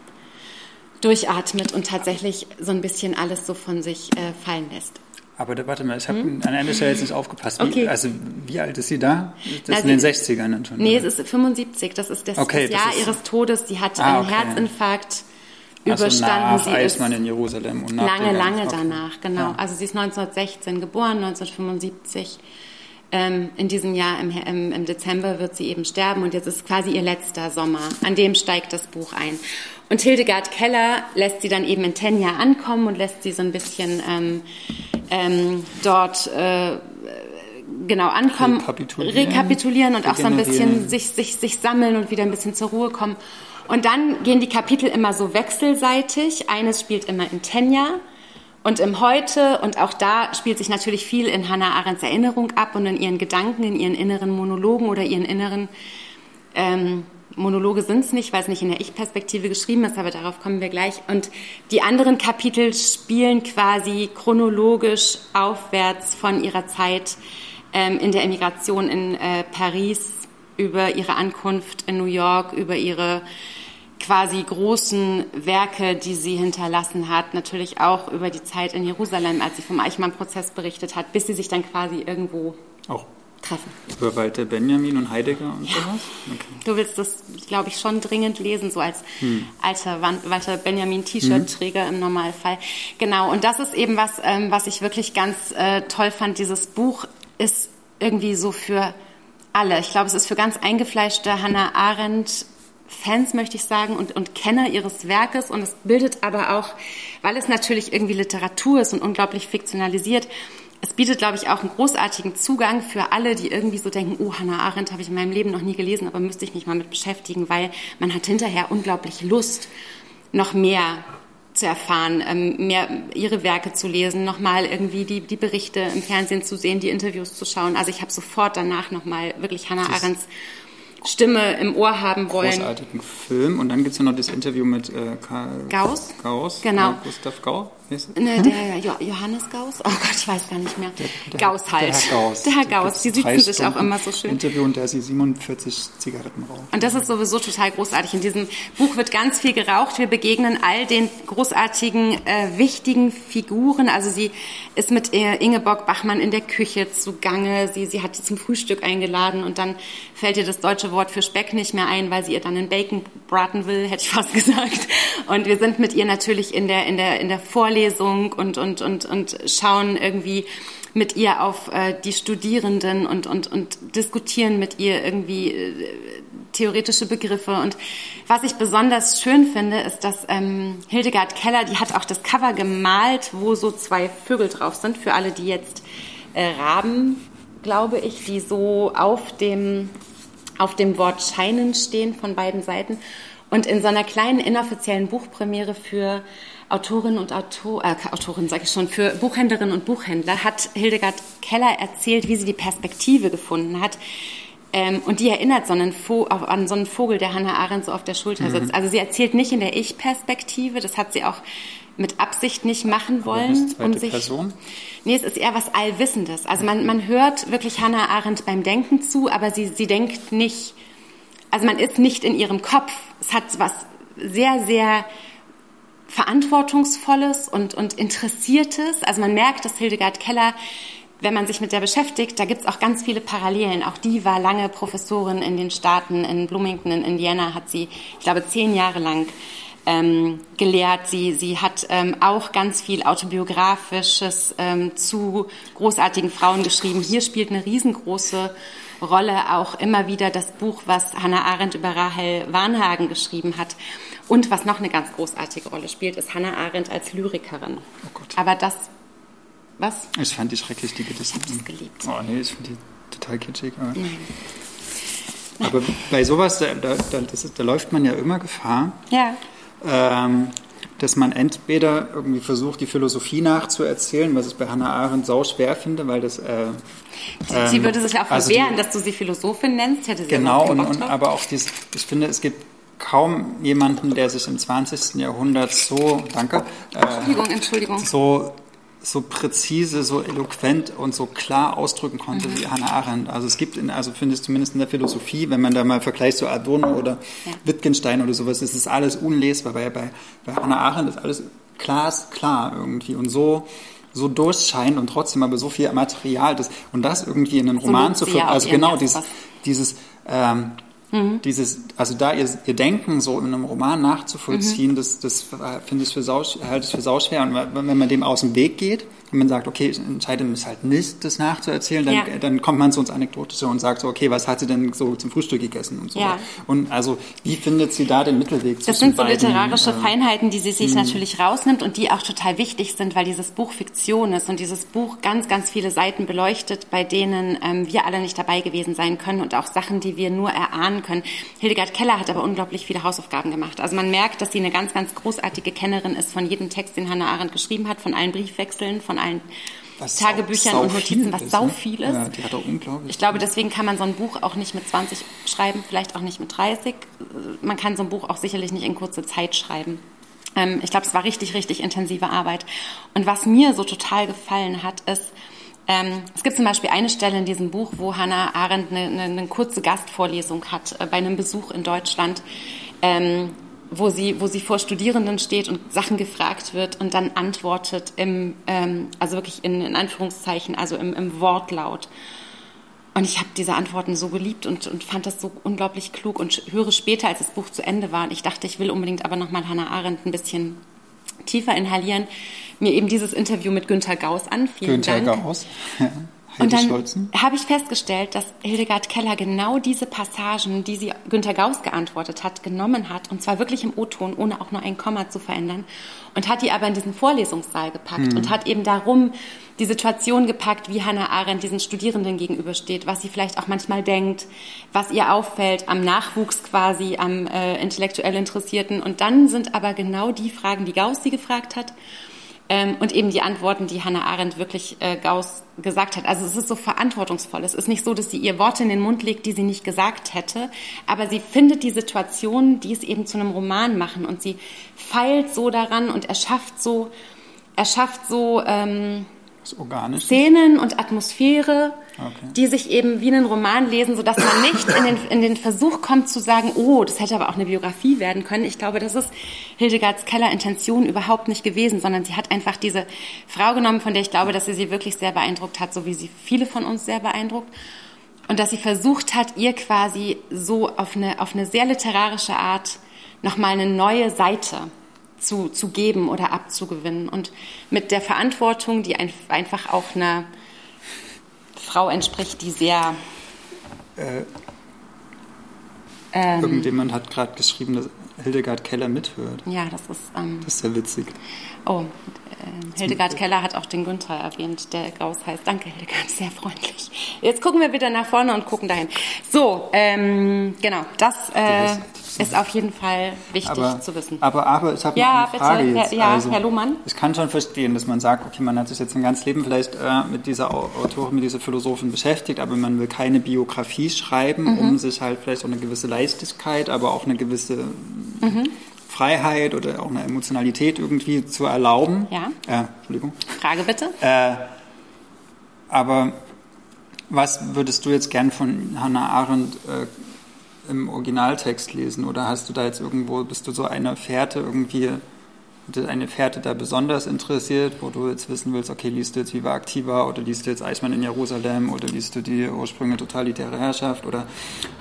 durchatmet und tatsächlich so ein bisschen alles so von sich äh, fallen lässt. Aber da, warte mal, ich habe hm? an einer Stelle jetzt nicht aufgepasst. Wie, okay. Also wie alt ist sie da? Das ist in den 60ern dann schon. Nee, oder? es ist 75. Das ist das, okay, das Jahr das ihres Todes. Sie hat ah, einen okay. Herzinfarkt also überstanden. Nach sie Eismann in Jerusalem und lange, lange okay. danach, genau. Ja. Also sie ist 1916 geboren, 1975. Ähm, in diesem Jahr im, im, im Dezember wird sie eben sterben und jetzt ist quasi ihr letzter Sommer. An dem steigt das Buch ein. Und Hildegard Keller lässt sie dann eben in Tenja ankommen und lässt sie so ein bisschen ähm, ähm, dort äh, genau ankommen, Rekapitulieren. rekapitulieren und auch so ein bisschen sich, sich, sich sammeln und wieder ein bisschen zur Ruhe kommen. Und dann gehen die Kapitel immer so wechselseitig. Eines spielt immer in Tenya und im Heute. Und auch da spielt sich natürlich viel in Hannah Arendts Erinnerung ab und in ihren Gedanken, in ihren inneren Monologen oder ihren inneren ähm, Monologe sind es nicht, weil es nicht in der Ich-Perspektive geschrieben ist, aber darauf kommen wir gleich. Und die anderen Kapitel spielen quasi chronologisch aufwärts von ihrer Zeit ähm, in der Emigration in äh, Paris, über ihre Ankunft in New York, über ihre quasi großen Werke, die sie hinterlassen hat, natürlich auch über die Zeit in Jerusalem, als sie vom Eichmann-Prozess berichtet hat, bis sie sich dann quasi irgendwo Auch treffen. über Walter Benjamin und Heidegger und sowas? Okay. Du willst das, glaube ich, schon dringend lesen, so als alter Wan- Walter Benjamin T-Shirt-Träger im Normalfall. Genau, und das ist eben was, ähm, was ich wirklich ganz äh, toll fand. Dieses Buch ist irgendwie so für alle. Ich glaube, es ist für ganz eingefleischte Hannah Arendt Fans, möchte ich sagen, und, und Kenner ihres Werkes. Und es bildet aber auch, weil es natürlich irgendwie Literatur ist und unglaublich fiktionalisiert, es bietet, glaube ich, auch einen großartigen Zugang für alle, die irgendwie so denken, oh, Hannah Arendt habe ich in meinem Leben noch nie gelesen, aber müsste ich mich mal mit beschäftigen, weil man hat hinterher unglaublich Lust, noch mehr zu erfahren, ähm, mehr ihre Werke zu lesen, nochmal irgendwie die, die Berichte im Fernsehen zu sehen, die Interviews zu schauen. Also ich habe sofort danach nochmal wirklich Hannah Arendts Stimme im Ohr haben wollen. Großartigen Film. Und dann gibt es ja noch das Interview mit äh, Karl Gauss? Gauss. Genau. Gustav Gauss. Ne, der jo Johannes Gauss? Oh Gott, ich weiß gar nicht mehr. Der- Gauss halt. Der Herr Gauss. Der Herr Gauss. Die sitzen sich auch immer so schön. Interview und der sie 47 Zigaretten raucht. Und das ist sowieso total großartig. In diesem Buch wird ganz viel geraucht. Wir begegnen all den großartigen, äh, wichtigen Figuren. Also sie ist mit äh, Ingeborg Bachmann in der Küche zugange. Sie, sie hat sie zum Frühstück eingeladen und dann fällt ihr das deutsche Wort für Speck nicht mehr ein, weil sie ihr dann in Bacon braten will, hätte ich fast gesagt. Und wir sind mit ihr natürlich in der, in der, in der Vorlesung und, und, und, und schauen irgendwie mit ihr auf äh, die Studierenden und, und, und diskutieren mit ihr irgendwie äh, theoretische Begriffe. Und was ich besonders schön finde, ist, dass ähm, Hildegard Keller, die hat auch das Cover gemalt, wo so zwei Vögel drauf sind, für alle, die jetzt äh, Raben, glaube ich, die so auf dem, auf dem Wort scheinen stehen von beiden Seiten. Und in so einer kleinen inoffiziellen Buchpremiere für Autorinnen und Autor, äh, Autorinnen sage ich schon, für Buchhändlerinnen und Buchhändler hat Hildegard Keller erzählt, wie sie die Perspektive gefunden hat. Ähm, und die erinnert so auf, an so einen Vogel, der Hannah Arendt so auf der Schulter sitzt. Also sie erzählt nicht in der Ich-Perspektive, das hat sie auch mit Absicht nicht machen wollen. um sich, Person? Nee, es ist eher was Allwissendes. Also man, man hört wirklich Hannah Arendt beim Denken zu, aber sie, sie denkt nicht, also man ist nicht in ihrem Kopf. Es hat was sehr, sehr Verantwortungsvolles und, und Interessiertes. Also man merkt, dass Hildegard Keller, wenn man sich mit der beschäftigt, da gibt's auch ganz viele Parallelen. Auch die war lange Professorin in den Staaten, in Bloomington, in Indiana hat sie, ich glaube, zehn Jahre lang ähm, gelehrt. Sie, sie hat ähm, auch ganz viel autobiografisches ähm, zu großartigen Frauen geschrieben. Hier spielt eine riesengroße Rolle auch immer wieder das Buch, was Hannah Arendt über Rahel Warnhagen geschrieben hat. Und was noch eine ganz großartige Rolle spielt, ist Hannah Arendt als Lyrikerin. Oh Gott. Aber das, was? Ich fand die schrecklich, die Gedichte. Ich hab's geliebt. Oh nee, ich finde die total kitschig. Aber, aber bei sowas, da, da, das ist, da läuft man ja immer Gefahr, Ja. ähm, dass man entweder irgendwie versucht, die Philosophie nachzuerzählen, was ich bei Hannah Arendt sau schwer finde, weil das... Äh, sie ähm, würde sich auch also die- verwehren, dass du sie Philosophin nennst. Hätte sie Genau, und, und aber auch dieses, ich finde, es gibt kaum jemanden, der sich im 20. Jahrhundert so, danke, äh, Entschuldigung, Entschuldigung. so, so präzise, so eloquent und so klar ausdrücken konnte Mhm. wie Hannah Arendt. Also es gibt, in, also finde ich zumindest in der Philosophie, wenn man da mal vergleicht zu Adorno oder Ja. Wittgenstein oder sowas, ist es alles unlesbar. Bei, bei, bei Hannah Arendt ist alles glasklar irgendwie und so so durchscheint und trotzdem aber so viel Material das und das irgendwie in einen So Roman zu auch also genau dieses dieses ähm, dieses also da ihr, ihr Denken so in einem Roman nachzuvollziehen das das äh, finde ich für sau halte ich für sauschwer. Und wenn man dem aus dem Weg geht wenn man sagt, okay, ich entscheide mich halt nicht, das nachzuerzählen, dann, Ja. dann kommt man so ins Anekdotische und sagt so, okay, was hat sie denn so zum Frühstück gegessen und so. Ja. Und also, wie findet sie da den Mittelweg Das zwischen sind so beiden, literarische äh, Feinheiten, die sie sich natürlich rausnimmt und die auch total wichtig sind, weil dieses Buch Fiktion ist und dieses Buch ganz, ganz viele Seiten beleuchtet, bei denen ähm, wir alle nicht dabei gewesen sein können und auch Sachen, die wir nur erahnen können. Hildegard Keller hat aber unglaublich viele Hausaufgaben gemacht. Also man merkt, dass sie eine ganz, ganz großartige Kennerin ist von jedem Text, den Hannah Arendt geschrieben hat, von allen Briefwechseln, von allen was Tagebüchern sau und Notizen, was ist, sau ne? viel ist. Ja, die hat auch unglaublich. Ich glaube, deswegen kann man so ein Buch auch nicht mit 20 schreiben, vielleicht auch nicht mit 30. Man kann so ein Buch auch sicherlich nicht in kurzer Zeit schreiben. Ähm, ich glaube, es war richtig, richtig intensive Arbeit. Und was mir so total gefallen hat, ist, ähm, es gibt zum Beispiel eine Stelle in diesem Buch, wo Hannah Arendt eine, eine, eine kurze Gastvorlesung hat äh, bei einem Besuch in Deutschland. Wo sie, wo sie vor Studierenden steht und Sachen gefragt wird und dann antwortet im, ähm, also wirklich in, in Anführungszeichen, also im, im Wortlaut. Und ich habe diese Antworten so geliebt und, und fand das so unglaublich klug und höre später, als das Buch zu Ende war, und ich dachte, ich will unbedingt aber nochmal Hannah Arendt ein bisschen tiefer inhalieren, mir eben dieses Interview mit Günter Gauss an. Vielen Günther Dank. Gauss. Ja. Heidi Und dann Scholzen. habe ich festgestellt, dass Hildegard Keller genau diese Passagen, die sie Günter Gauss geantwortet hat, genommen hat, und zwar wirklich im O-Ton, ohne auch nur ein Komma zu verändern, und hat die aber in diesen Vorlesungssaal gepackt und hat eben darum die Situation gepackt, wie Hannah Arendt diesen Studierenden gegenübersteht, was sie vielleicht auch manchmal denkt, was ihr auffällt am Nachwuchs quasi, am äh, intellektuell Interessierten. Und dann sind aber genau die Fragen, die Gauss sie gefragt hat, ähm, und eben die Antworten, die Hannah Arendt wirklich äh, Gauss gesagt hat. Also es ist so verantwortungsvoll. Es ist nicht so, dass sie ihr Worte in den Mund legt, die sie nicht gesagt hätte, aber sie findet die Situationen, die es eben zu einem Roman machen und sie feilt so daran und erschafft so, erschafft so ähm. Szenen und Atmosphäre, Okay. die sich eben wie einen Roman lesen, sodass man nicht in den, in den Versuch kommt zu sagen, oh, das hätte aber auch eine Biografie werden können. Ich glaube, das ist Hildegards Keller Intention überhaupt nicht gewesen, sondern sie hat einfach diese Frau genommen, von der ich glaube, dass sie sie wirklich sehr beeindruckt hat, so wie sie viele von uns sehr beeindruckt. Und dass sie versucht hat, ihr quasi so auf eine, auf eine sehr literarische Art nochmal eine neue Seite zu, zu geben oder abzugewinnen. Und mit der Verantwortung, die ein, einfach auch einer Frau entspricht, die sehr. Äh, Ähm, Irgendjemand hat gerade geschrieben, dass Hildegard Keller mithört. ja, das ist. Ähm, Das ist sehr witzig. oh, äh, Hildegard Keller hat auch den Günther erwähnt, der Gauss heißt. Danke, Hildegard, sehr freundlich. Jetzt gucken wir wieder nach vorne und gucken dahin. So, ähm, genau, das äh, ist auf jeden Fall wichtig Aber, zu wissen. aber, aber ich habe Ja, eine bitte, Frage Herr- jetzt. ja, also, Herr Lohmann. Ich kann schon verstehen, dass man sagt, okay, man hat sich jetzt ein ganzes Leben vielleicht äh, mit dieser Au- Autorin, mit dieser Philosophin beschäftigt, aber man will keine Biografie schreiben, Mhm. um sich halt vielleicht auch eine gewisse Leichtigkeit, aber auch eine gewisse Mhm. Freiheit oder auch eine Emotionalität irgendwie zu erlauben. Ja. Äh, Entschuldigung. Frage bitte. Äh, aber was würdest du jetzt gern von Hannah Arendt äh, im Originaltext lesen? Oder hast du da jetzt irgendwo, bist du so eine Fährte irgendwie, eine Fährte da besonders interessiert, wo du jetzt wissen willst, okay, liest du jetzt Viva Activa oder liest du jetzt Eichmann in Jerusalem oder liest du die Ursprünge totalitäre Herrschaft oder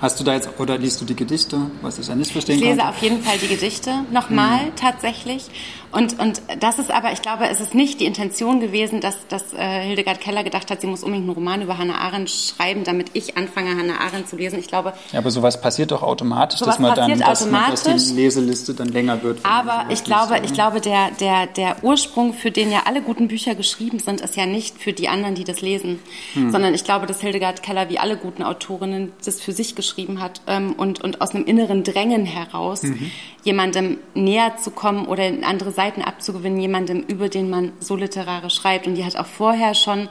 hast du da jetzt, oder liest du die Gedichte, was ich ja nicht verstehen Ich lese kann? auf jeden Fall die Gedichte nochmal Mhm. tatsächlich. Und, und das ist aber, ich glaube, es ist nicht die Intention gewesen, dass, dass äh, Hildegard Keller gedacht hat, sie muss unbedingt einen Roman über Hannah Arendt schreiben, damit ich anfange, Hannah Arendt zu lesen. Ich glaube, Ja, aber sowas passiert doch automatisch, dass man dann, passiert dass, man, dass automatisch. die Leseliste dann länger wird. Aber ich glaube, ich oder? Glaube, der, der, der Ursprung, für den ja alle guten Bücher geschrieben sind, ist ja nicht für die anderen, die das lesen, Hm. sondern ich glaube, dass Hildegard Keller wie alle guten Autorinnen das für sich geschrieben hat ähm, und, und aus einem inneren Drängen heraus Mhm. jemandem näher zu kommen oder andere Seiten abzugewinnen, jemandem, über den man so literarisch schreibt. Und die hat auch vorher schon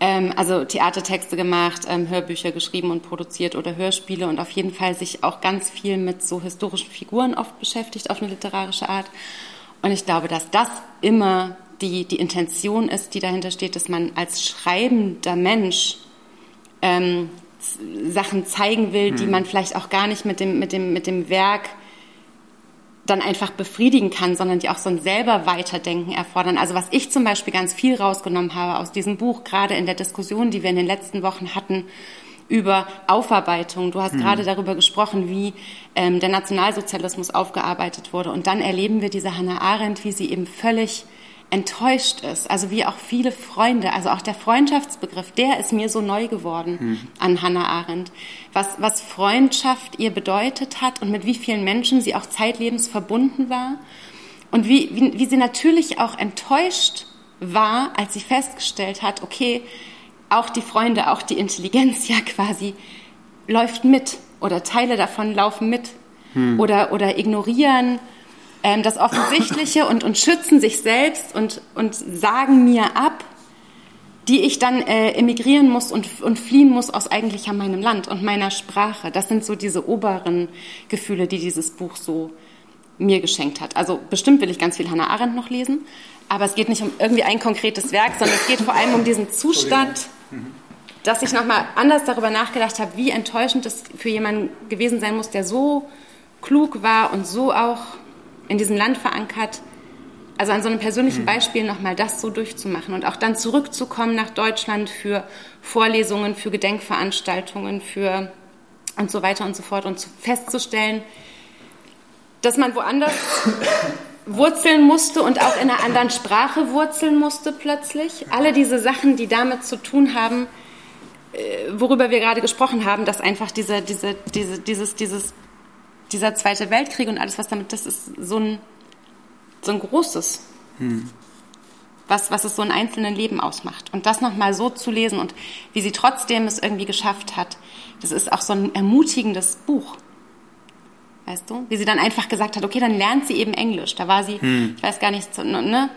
ähm, also Theatertexte gemacht, ähm, Hörbücher geschrieben und produziert oder Hörspiele und auf jeden Fall sich auch ganz viel mit so historischen Figuren oft beschäftigt auf eine literarische Art. Und ich glaube, dass das immer die, die Intention ist, die dahinter steht, dass man als schreibender Mensch ähm, Sachen zeigen will, die man vielleicht auch gar nicht mit dem, mit dem, mit dem Werk dann einfach befriedigen kann, sondern die auch so ein selber Weiterdenken erfordern. Also was ich zum Beispiel ganz viel rausgenommen habe aus diesem Buch, gerade in der Diskussion, die wir in den letzten Wochen hatten über Aufarbeitung. Du hast gerade darüber gesprochen, wie ähm, der Nationalsozialismus aufgearbeitet wurde. Und dann erleben wir diese Hannah Arendt, wie sie eben völlig enttäuscht ist. Also wie auch viele Freunde, also auch der Freundschaftsbegriff, der ist mir so neu geworden hm. an Hannah Arendt. Was, was Freundschaft ihr bedeutet hat und mit wie vielen Menschen sie auch zeitlebens verbunden war. Und wie, wie, wie sie natürlich auch enttäuscht war, als sie festgestellt hat, okay, auch die Freunde, auch die Intelligenz ja quasi läuft mit oder Teile davon laufen mit hm. oder, oder ignorieren ähm, das Offensichtliche und, und schützen sich selbst und, und sagen mir ab, die ich dann äh, emigrieren muss und, und fliehen muss aus eigentlich ja meinem Land und meiner Sprache. Das sind so diese oberen Gefühle, die dieses Buch so mir geschenkt hat. Also bestimmt will ich ganz viel Hannah Arendt noch lesen, aber es geht nicht um irgendwie ein konkretes Werk, sondern es geht vor allem um diesen Zustand, dass ich nochmal anders darüber nachgedacht habe, wie enttäuschend es für jemanden gewesen sein muss, der so klug war und so auch in diesem Land verankert, also an so einem persönlichen mhm. Beispiel nochmal das so durchzumachen und auch dann zurückzukommen nach Deutschland für Vorlesungen, für Gedenkveranstaltungen, für und so weiter und so fort und festzustellen, dass man woanders wurzeln musste und auch in einer anderen Sprache wurzeln musste plötzlich. Alle diese Sachen, die damit zu tun haben, äh, worüber wir gerade gesprochen haben, dass einfach diese, diese, diese, dieses, dieses dieser Zweite Weltkrieg und alles, was damit, das ist so ein, so ein großes, hm. was, was es so ein einzelnen Leben ausmacht. Und das nochmal so zu lesen und wie sie trotzdem es irgendwie geschafft hat, das ist auch so ein ermutigendes Buch. Weißt du? Wie sie dann einfach gesagt hat, okay, dann lernt sie eben Englisch. Da war sie, hm. ich weiß gar nicht, ne?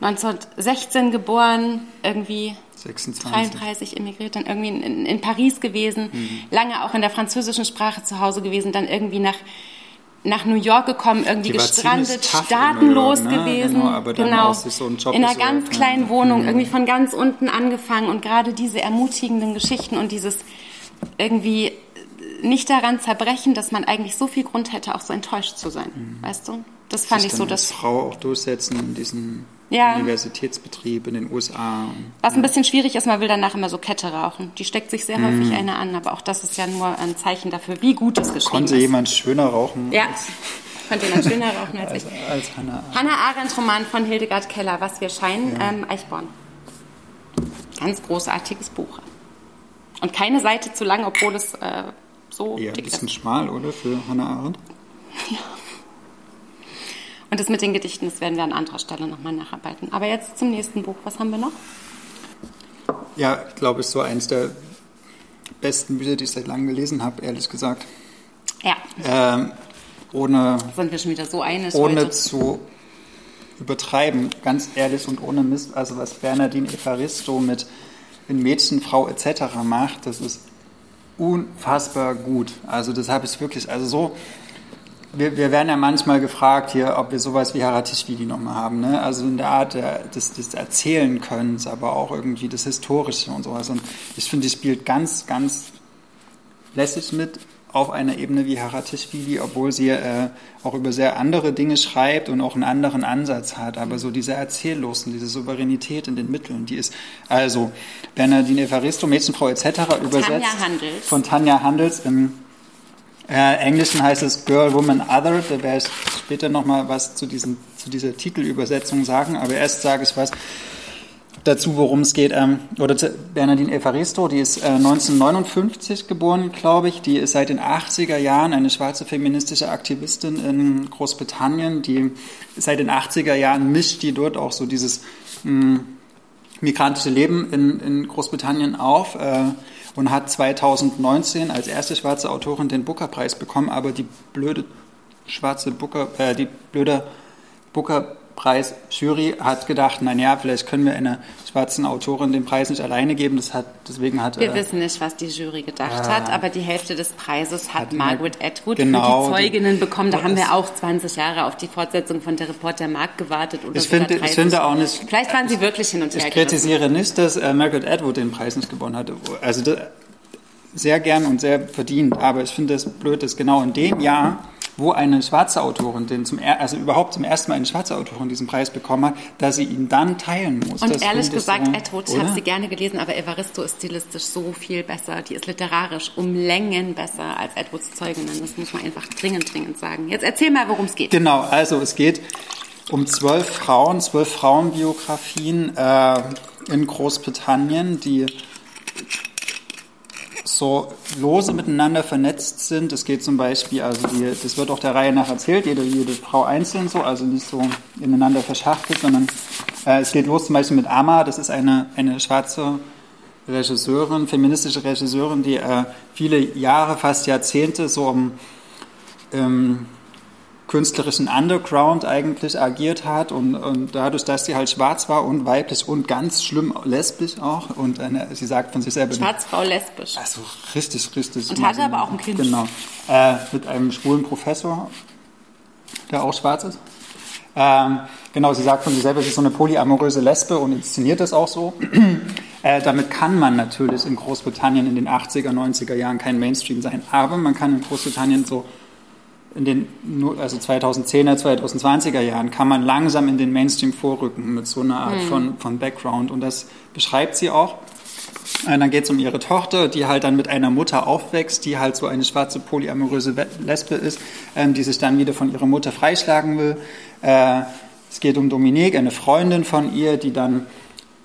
1916 geboren, irgendwie 26. 33 emigriert, dann irgendwie in, in Paris gewesen, mhm. lange auch in der französischen Sprache zu Hause gewesen, dann irgendwie nach nach New York gekommen, irgendwie gestrandet, staatenlos York, ne? gewesen. Genau, aber dann genau. So einen Job in einer ganz ne? kleinen Wohnung, mhm. irgendwie von ganz unten angefangen und gerade diese ermutigenden Geschichten und dieses irgendwie nicht daran zerbrechen, dass man eigentlich so viel Grund hätte, auch so enttäuscht zu sein, mhm. weißt du? Das fand ich so, dass Frau auch durchsetzen in diesen ja. Universitätsbetrieb in den USA. Was ein bisschen schwierig ist, man will danach immer so Kette rauchen. Die steckt sich sehr mm. häufig eine an, aber auch das ist ja nur ein Zeichen dafür, wie gut es geschrieben Konnte ist. jemand schöner rauchen? Ja. Konnte jemand schöner rauchen als, als ich. Als Hannah. Hannah Arendt Roman von Hildegard Keller, Was wir scheinen, ja. ähm, Eichborn. Ganz großartiges Buch. Und keine Seite zu lang, obwohl es äh, so ja, ist. Ein bisschen schmal, oder, für Hannah Arendt? Ja. Und das mit den Gedichten, das werden wir an anderer Stelle nochmal nacharbeiten. Aber jetzt zum nächsten Buch. Was haben wir noch? Ja, ich glaube, es ist so eines der besten Bücher, die ich seit langem gelesen habe, ehrlich gesagt. Ja. Ähm, ohne, Sind wir schon wieder so einig Ohne heute? zu übertreiben, ganz ehrlich und ohne Mist. Also was Bernardine Evaristo mit in Mädchen, Frau etc. macht, das ist unfassbar gut. Also das habe ich wirklich, also so wir, wir werden ja manchmal gefragt hier, ob wir sowas wie Haratischvili nochmal haben. Ne? Also in der Art des, des Erzählen können, aber auch irgendwie das Historische und sowas. Und ich finde, die spielt ganz, ganz lässig mit auf einer Ebene wie Haratischvili, obwohl sie äh, auch über sehr andere Dinge schreibt und auch einen anderen Ansatz hat. Aber so diese Erzähllosen, diese Souveränität in den Mitteln, die ist also Bernardine Evaristo, Mädchenfrau etc. übersetzt Tanja Handels. von Tanja Handels im äh, Englischen heißt es Girl, Woman, Other. Da werde ich später nochmal was zu, diesen, zu dieser Titelübersetzung sagen. Aber erst sage ich was dazu, worum es geht. Ähm, oder Bernadine Evaristo, die ist äh, 1959 geboren, glaube ich. Die ist seit den 80er Jahren eine schwarze feministische Aktivistin in Großbritannien. Die seit den 80er Jahren mischt die dort auch so dieses mh, hm, migrantische Leben in, in Großbritannien auf. Äh, und hat 2019 als erste schwarze Autorin den Booker-Preis bekommen, aber die blöde schwarze Booker, äh, die blöde Booker Preis-Jury hat gedacht, naja, vielleicht können wir einer schwarzen Autorin den Preis nicht alleine geben. Das hat, deswegen hat, wir äh, wissen nicht, was die Jury gedacht äh, hat, aber die Hälfte des Preises hat, hat Margaret Atwood genau, für die Zeuginnen die, bekommen. Da haben wir auch 20 Jahre auf die Fortsetzung von Der Reporter Markt gewartet. Oder ich, finde, ich finde auch nicht... Vielleicht waren sie wirklich hin und her Ich kritisiere nicht, dass äh, Margaret Atwood den Preis nicht gewonnen hatte. Also das, sehr gern und sehr verdient, aber ich finde es blöd, dass genau in dem Jahr wo eine schwarze Autorin, den zum, also überhaupt zum ersten Mal eine schwarze Autorin diesen Preis bekommen hat, dass sie ihn dann teilen muss. Und das ehrlich gesagt, so, Edward, ich habe sie gerne gelesen, aber Evaristo ist stilistisch so viel besser. Die ist literarisch um Längen besser als Edwards Zeuginnen. Das muss man einfach dringend, dringend sagen. Jetzt erzähl mal, worum es geht. Genau, also es geht um zwölf Frauen, zwölf Frauenbiografien äh, in Großbritannien, die so lose miteinander vernetzt sind. Es geht zum Beispiel, also die, das wird auch der Reihe nach erzählt, jede, jede Frau einzeln so, also nicht so ineinander verschachtelt, sondern äh, es geht los zum Beispiel mit Amma, das ist eine, eine schwarze Regisseurin, feministische Regisseurin, die äh, viele Jahre, fast Jahrzehnte so im, im künstlerischen Underground eigentlich agiert hat und, und, dadurch, dass sie halt schwarz war und weiblich und ganz schlimm lesbisch auch und eine, sie sagt von sich selber Schwarzfrau lesbisch. Also richtig, richtig. Und hatte aber auch ein Kind. Genau. Äh, mit einem schwulen Professor, der auch schwarz ist. Ähm, genau, sie sagt von sich selber, sie ist so eine polyamoröse Lesbe und inszeniert das auch so. äh, damit kann man natürlich in Großbritannien in den 80er, 90er Jahren kein Mainstream sein, aber man kann in Großbritannien so in den also 2010er, 2020er Jahren kann man langsam in den Mainstream vorrücken mit so einer Art mhm. von, von Background. Und das beschreibt sie auch. Und äh, dann geht es um ihre Tochter, die halt dann mit einer Mutter aufwächst, die halt so eine schwarze polyamoröse Lesbe ist, ähm, die sich dann wieder von ihrer Mutter freischlagen will. Äh, es geht um Dominique, eine Freundin von ihr, die dann,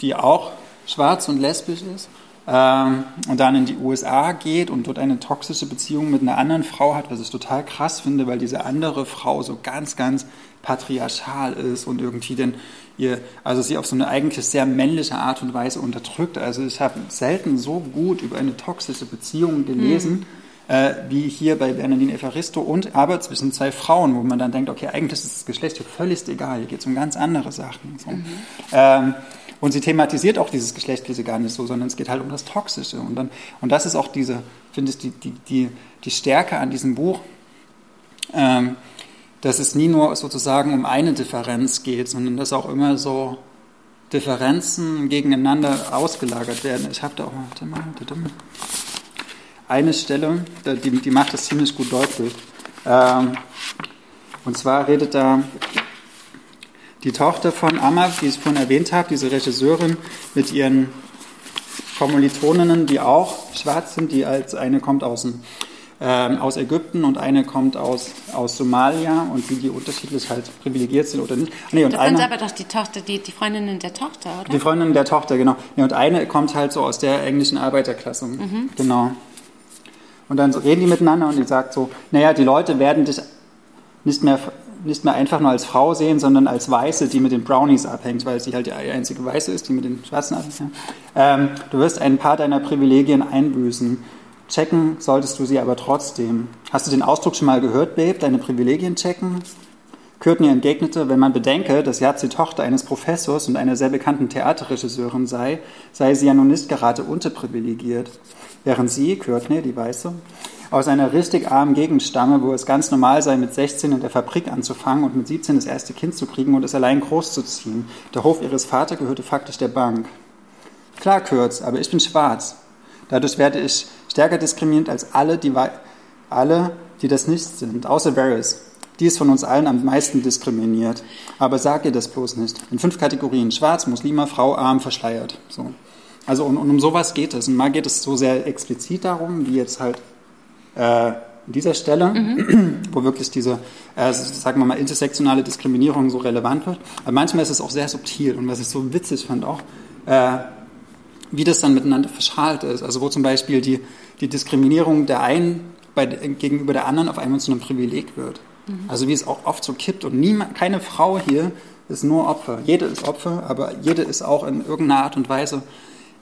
die auch schwarz und lesbisch ist und dann in die USA geht und dort eine toxische Beziehung mit einer anderen Frau hat, was ich total krass finde, weil diese andere Frau so ganz, ganz patriarchal ist und irgendwie denn ihr, also sie auf so eine eigentlich sehr männliche Art und Weise unterdrückt. Also ich habe selten so gut über eine toxische Beziehung gelesen. Mhm. Äh, wie hier bei Bernardine Evaristo und aber zwischen zwei Frauen, wo man dann denkt, okay, eigentlich ist das Geschlecht hier völlig egal, hier geht es um ganz andere Sachen. So. Mhm. Ähm, und sie thematisiert auch dieses Geschlechtliche gar nicht so, sondern es geht halt um das Toxische. Und, dann, und das ist auch diese, finde ich, die, die, die, die Stärke an diesem Buch, ähm, dass es nie nur sozusagen um eine Differenz geht, sondern dass auch immer so Differenzen gegeneinander ausgelagert werden. Ich habe da auch mal, warte mal, eine Stelle, die, die macht das ziemlich gut deutlich. Ähm, und zwar redet da die Tochter von Amma, die ich vorhin erwähnt habe, diese Regisseurin mit ihren Kommilitoninnen, die auch schwarz sind, die als eine kommt aus, äh, aus Ägypten und eine kommt aus, aus Somalia und wie die unterschiedlich halt privilegiert sind oder nicht. Nee, und das eine, sind aber doch die Tochter, die, die Freundinnen der Tochter, oder? Die Freundinnen der Tochter, genau. Nee, und eine kommt halt so aus der englischen Arbeiterklasse. Mhm. Genau. Und dann reden die miteinander und die sagt so, naja, die Leute werden dich nicht mehr nicht mehr einfach nur als Frau sehen, sondern als Weiße, die mit den Brownies abhängt, weil sie halt die einzige Weiße ist, die mit den Schwarzen abhängt. Ähm, du wirst ein paar deiner Privilegien einbüßen. Checken solltest du sie aber trotzdem. Hast du den Ausdruck schon mal gehört, Babe? Deine Privilegien checken? Courtney entgegnete, wenn man bedenke, dass die Tochter eines Professors und einer sehr bekannten Theaterregisseurin sei, sei sie ja nun nicht gerade unterprivilegiert. Während sie, Courtney, die Weiße, aus einer richtig armen Gegend stamme, wo es ganz normal sei, mit 16 in der Fabrik anzufangen und mit 17 das erste Kind zu kriegen und es allein großzuziehen. Der Hof ihres Vaters gehörte faktisch der Bank. Klar, Kürz, aber ich bin schwarz. Dadurch werde ich stärker diskriminiert als alle, die, alle, die das nicht sind, außer Varys. Die ist von uns allen am meisten diskriminiert. Aber sag ihr das bloß nicht. In fünf Kategorien. Schwarz, Muslima, Frau, arm, verschleiert. So. Also und, und um sowas geht es. Und mal geht es so sehr explizit darum, wie jetzt halt äh, an dieser Stelle, mhm. wo wirklich diese, äh, sagen wir mal, intersektionale Diskriminierung so relevant wird. Aber manchmal ist es auch sehr subtil und was ich so witzig fand auch, äh, wie das dann miteinander verschalt ist. Also wo zum Beispiel die, die Diskriminierung der einen bei, gegenüber der anderen auf einmal zu einem Privileg wird. Mhm. Also wie es auch oft so kippt und niemand, keine Frau hier ist nur Opfer. Jede ist Opfer, aber jede ist auch in irgendeiner Art und Weise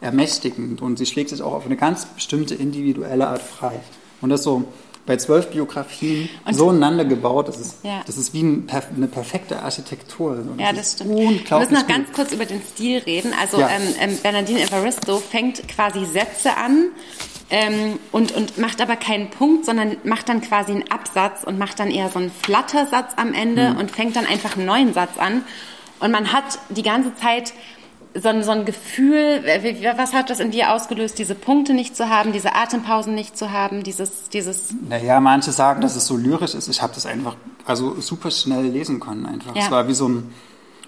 ermächtigend und sie schlägt sich auch auf eine ganz bestimmte individuelle Art frei. Und das so bei zwölf Biografien und so ineinander gebaut, das ist, ja. das ist wie ein, eine perfekte Architektur. Und ja, das, stimmt. Wir müssen noch ganz kurz über den Stil reden. Also ja. ähm, ähm, Bernardine Evaristo fängt quasi Sätze an ähm, und, und macht aber keinen Punkt, sondern macht dann quasi einen Absatz und macht dann eher so einen Flattersatz am Ende mhm. und fängt dann einfach einen neuen Satz an. Und man hat die ganze Zeit so ein, so ein Gefühl, was hat das in dir ausgelöst, diese Punkte nicht zu haben, diese Atempausen nicht zu haben, dieses, dieses. Naja, manche sagen, dass es so lyrisch ist. Ich habe das einfach, also super schnell lesen können einfach. Ja. Es war wie so ein,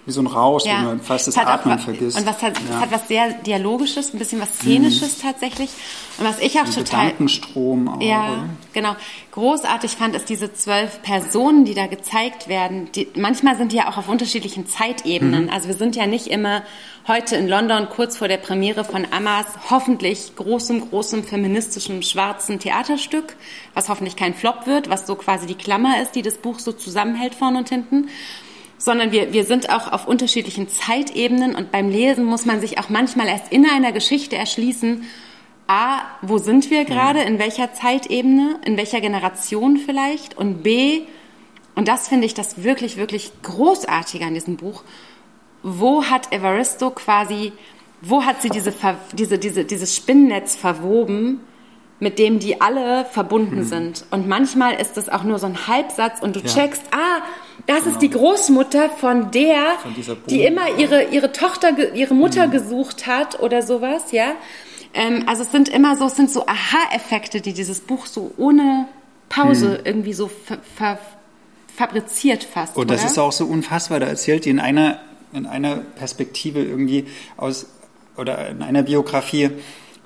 wie so ein Rausch, Ja. wo man fast das hat auch Atmen wa- vergisst. Und was hat, ja. hat was sehr Dialogisches, ein bisschen was Szenisches tatsächlich. Und was ich auch Ein total Gedankenstrom auch. Ja, oder? genau. Großartig fand ist diese zwölf Personen, die da gezeigt werden. Die, manchmal sind die ja auch auf unterschiedlichen Zeitebenen. Also wir sind ja nicht immer heute in London kurz vor der Premiere von Amas hoffentlich großem, großem feministischem schwarzen Theaterstück, was hoffentlich kein Flop wird, was so quasi die Klammer ist, die das Buch so zusammenhält vorne und hinten sondern wir, wir sind auch auf unterschiedlichen Zeitebenen und beim Lesen muss man sich auch manchmal erst in einer Geschichte erschließen, A, wo sind wir gerade, in welcher Zeitebene, in welcher Generation vielleicht und B, und das finde ich das wirklich, wirklich großartige an diesem Buch, wo hat Evaristo quasi, wo hat sie diese, diese, diese, dieses Spinnennetz verwoben, mit dem die alle verbunden sind. Und manchmal ist das auch nur so ein Halbsatz und du Ja. checkst, ah, das ist die Großmutter von der, Von die immer ihre, ihre Tochter, ihre Mutter gesucht hat oder sowas, ja. Ähm, also es sind immer so, es sind so Aha-Effekte, die dieses Buch so ohne Pause irgendwie so ver, ver, fabriziert fast. Und das oder? ist auch so unfassbar. Da erzählt die in einer, in einer Perspektive irgendwie aus, oder in einer Biografie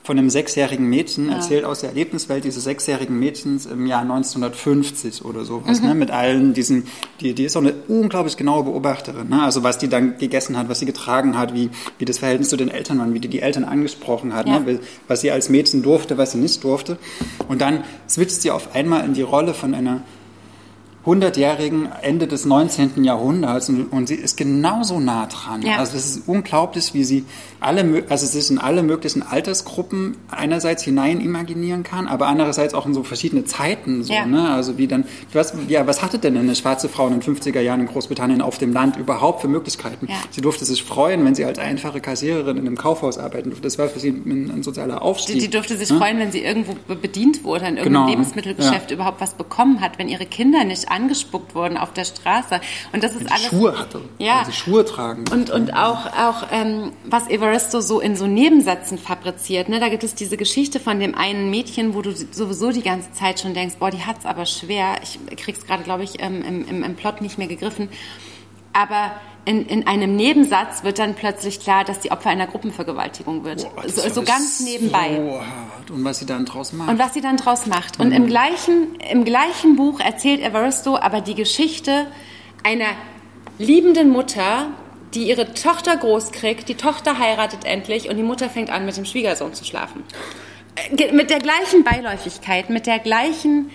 von einem sechsjährigen Mädchen, erzählt aus der Erlebniswelt dieses sechsjährigen Mädchens im Jahr 1950 oder sowas, ne, mit allen diesen, die, die ist auch eine unglaublich genaue Beobachterin, ne, also was die dann gegessen hat, was sie getragen hat, wie, wie das Verhältnis zu den Eltern war, wie die die Eltern angesprochen hat, Ja. ne, was sie als Mädchen durfte, was sie nicht durfte. Und dann switcht sie auf einmal in die Rolle von einer 100-jährigen Ende des 19. Jahrhunderts und, und sie ist genauso nah dran. Ja. Also es ist unglaublich, wie sie alle, also sich in alle möglichen Altersgruppen einerseits hinein imaginieren kann, aber andererseits auch in so verschiedene Zeiten. So, Ja. ne? Also wie dann, was, ja, was hatte denn eine schwarze Frau in den 50er Jahren in Großbritannien auf dem Land überhaupt für Möglichkeiten? Ja. Sie durfte sich freuen, wenn sie als einfache Kassiererin in einem Kaufhaus arbeiten durfte. Das war für sie ein, ein sozialer Aufstieg. Die, die durfte sich ne? freuen, wenn sie irgendwo be- bedient wurde, in irgendeinem Genau, Lebensmittelgeschäft überhaupt was bekommen hat, wenn ihre Kinder nicht angespuckt wurden auf der Straße. Und das ist sie alles. Schuhe hatte, Ja. sie Schuhe tragen. Und, und auch, auch ähm, was Evaristo so in so Nebensätzen fabriziert. Ne? Da gibt es diese Geschichte von dem einen Mädchen, wo du sowieso die ganze Zeit schon denkst, boah, die hat's aber schwer. Ich krieg's gerade, glaube ich, ähm, im, im, im Plot nicht mehr gegriffen. Aber in, in einem Nebensatz wird dann plötzlich klar, dass die Opfer einer Gruppenvergewaltigung wird. Boah, so, so ganz nebenbei. So hart. Und was sie dann draus macht. Und was sie dann draus macht. Und Mhm. im gleichen, im gleichen Buch erzählt Evaristo aber die Geschichte einer liebenden Mutter, die ihre Tochter groß kriegt, die Tochter heiratet endlich und die Mutter fängt an, mit dem Schwiegersohn zu schlafen. Äh, Mit der gleichen Beiläufigkeit, mit der gleichen.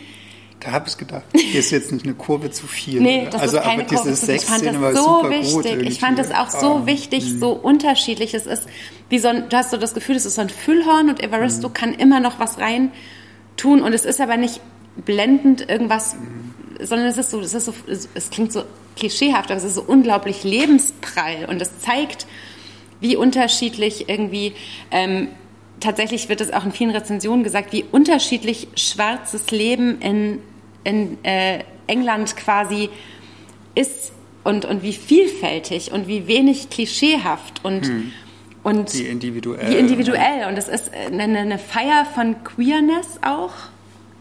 Da habe ich gedacht, hier ist jetzt nicht eine Kurve zu viel. Nee, das also, ist keine aber diese Kurve zu viel. Ich fand das so wichtig. ich fand das auch so Ah. wichtig, so unterschiedlich. Es ist wie so ein, du hast so das Gefühl, es ist so ein Füllhorn und Evaristo Mhm. kann immer noch was rein tun und es ist aber nicht blendend irgendwas, sondern es ist so, es ist so, es, es klingt so klischeehaft, aber es ist so unglaublich lebensprall und es zeigt, wie unterschiedlich irgendwie ähm, tatsächlich wird es auch in vielen Rezensionen gesagt, wie unterschiedlich schwarzes Leben in, in äh, England quasi ist und, und wie vielfältig und wie wenig klischeehaft und, und Wie individuell. wie individuell. Und es ist eine, eine Feier von Queerness auch.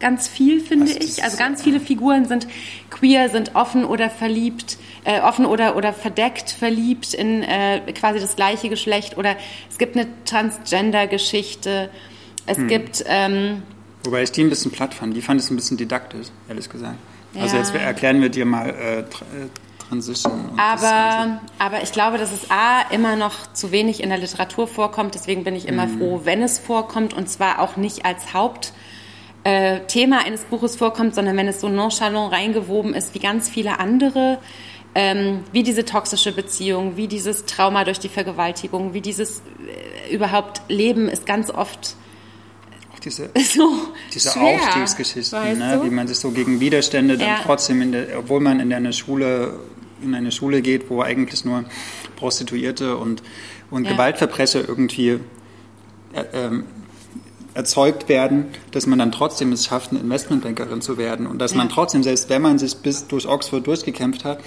Ganz viel, finde Also ich. Also ganz viele Figuren sind queer, sind offen oder verliebt, äh, offen oder, oder verdeckt verliebt in äh, quasi das gleiche Geschlecht. Oder es gibt eine Transgender-Geschichte. Es Hm. gibt ähm, Wobei ich die ein bisschen platt fand. Die fand ich ein bisschen didaktisch, ehrlich gesagt. Also Ja. jetzt erklären wir dir mal äh, äh, Transition. Aber, aber ich glaube, dass es A, immer noch zu wenig in der Literatur vorkommt. Deswegen bin ich immer Mhm. froh, wenn es vorkommt. Und zwar auch nicht als Hauptthema äh, Thema eines Buches vorkommt, sondern wenn es so nonchalant reingewoben ist wie ganz viele andere. Ähm, wie diese toxische Beziehung, wie dieses Trauma durch die Vergewaltigung, wie dieses äh, überhaupt Leben ist ganz oft diese, so diese schwer, Aufstiegsgeschichten, ne? wie man sich so gegen Widerstände dann Ja. trotzdem, in der, obwohl man in eine Schule in eine Schule geht, wo eigentlich nur Prostituierte und, und Ja. Gewaltverbrecher irgendwie äh, ähm, erzeugt werden, dass man dann trotzdem es schafft, eine Investmentbankerin zu werden und dass Ja. man trotzdem, selbst wenn man sich bis durch Oxford durchgekämpft hat,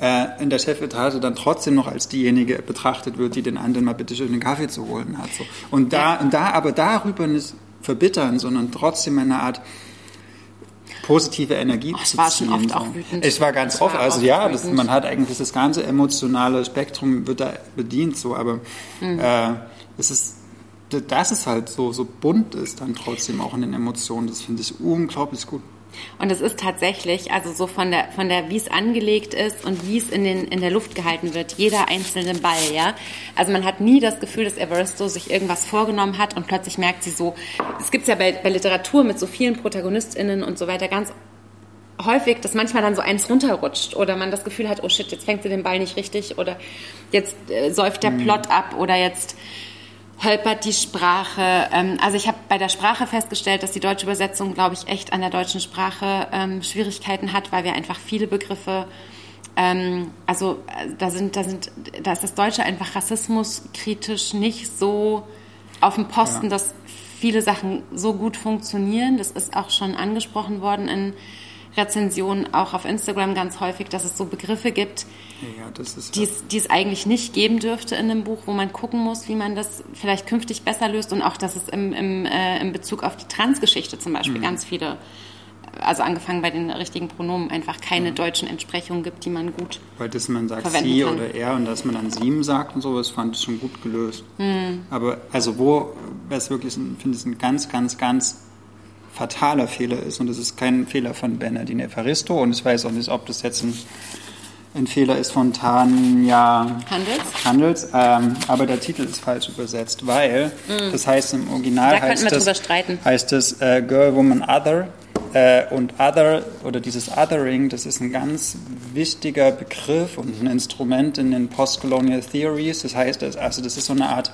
äh, in der Chefetage dann trotzdem noch als diejenige betrachtet wird, die den anderen mal bitte schön einen Kaffee zu holen hat. So. Und da, und da aber darüber nicht verbittern, sondern trotzdem eine Art positive Energie Oh, es zu war schon ziehen. oft auch wütend. Es war ganz Es war oft, also oft ja, das, man hat eigentlich das ganze emotionale Spektrum wird da bedient, so, aber Mhm. äh, es ist, dass es halt so, so bunt ist dann trotzdem auch in den Emotionen, das finde ich unglaublich gut. Und es ist tatsächlich, also so von der, von der, wie es angelegt ist und wie es in, den, in der Luft gehalten wird, jeder einzelne Ball, ja. Also man hat nie das Gefühl, dass Evaristo sich irgendwas vorgenommen hat und plötzlich merkt sie so, es gibt ja bei, bei Literatur mit so vielen ProtagonistInnen und so weiter ganz häufig, dass manchmal dann so eins runterrutscht oder man das Gefühl hat, oh shit, jetzt fängt sie den Ball nicht richtig oder jetzt äh, säuft der Plot ab oder jetzt holpert die Sprache. Ähm, also ich habe bei der Sprache festgestellt, dass die deutsche Übersetzung, glaube ich, echt an der deutschen Sprache ähm, Schwierigkeiten hat, weil wir einfach viele Begriffe ähm, also äh, da sind, da sind, da ist das Deutsche einfach rassismuskritisch nicht so auf dem Posten, Ja. dass viele Sachen so gut funktionieren. Das ist auch schon angesprochen worden in Rezensionen, auch auf Instagram ganz häufig, dass es so Begriffe gibt, Ja, die es, die es eigentlich nicht geben dürfte in einem Buch, wo man gucken muss, wie man das vielleicht künftig besser löst und auch, dass es im, im, äh, in Bezug auf die Transgeschichte zum Beispiel Mhm. ganz viele, also angefangen bei den richtigen Pronomen, einfach keine deutschen Entsprechungen gibt, die man gut. Weil das man sagt sie kann. oder er und dass man dann sieben sagt und so, das fand ich schon gut gelöst. Hm. Aber also wo es wirklich, finde ich, ein ganz, ganz, ganz fataler Fehler ist und das ist kein Fehler von Bernardine Evaristo und ich weiß auch nicht, ob das jetzt ein, ein Fehler ist von Tanja Handels? Handels, ähm, aber der Titel ist falsch übersetzt, weil das heißt im Original. Da heißt das, heißt es äh, Girl, Woman, Other äh, und Other oder dieses Othering, das ist ein ganz wichtiger Begriff und ein Instrument in den Postcolonial Theories. Das heißt, also das ist so eine Art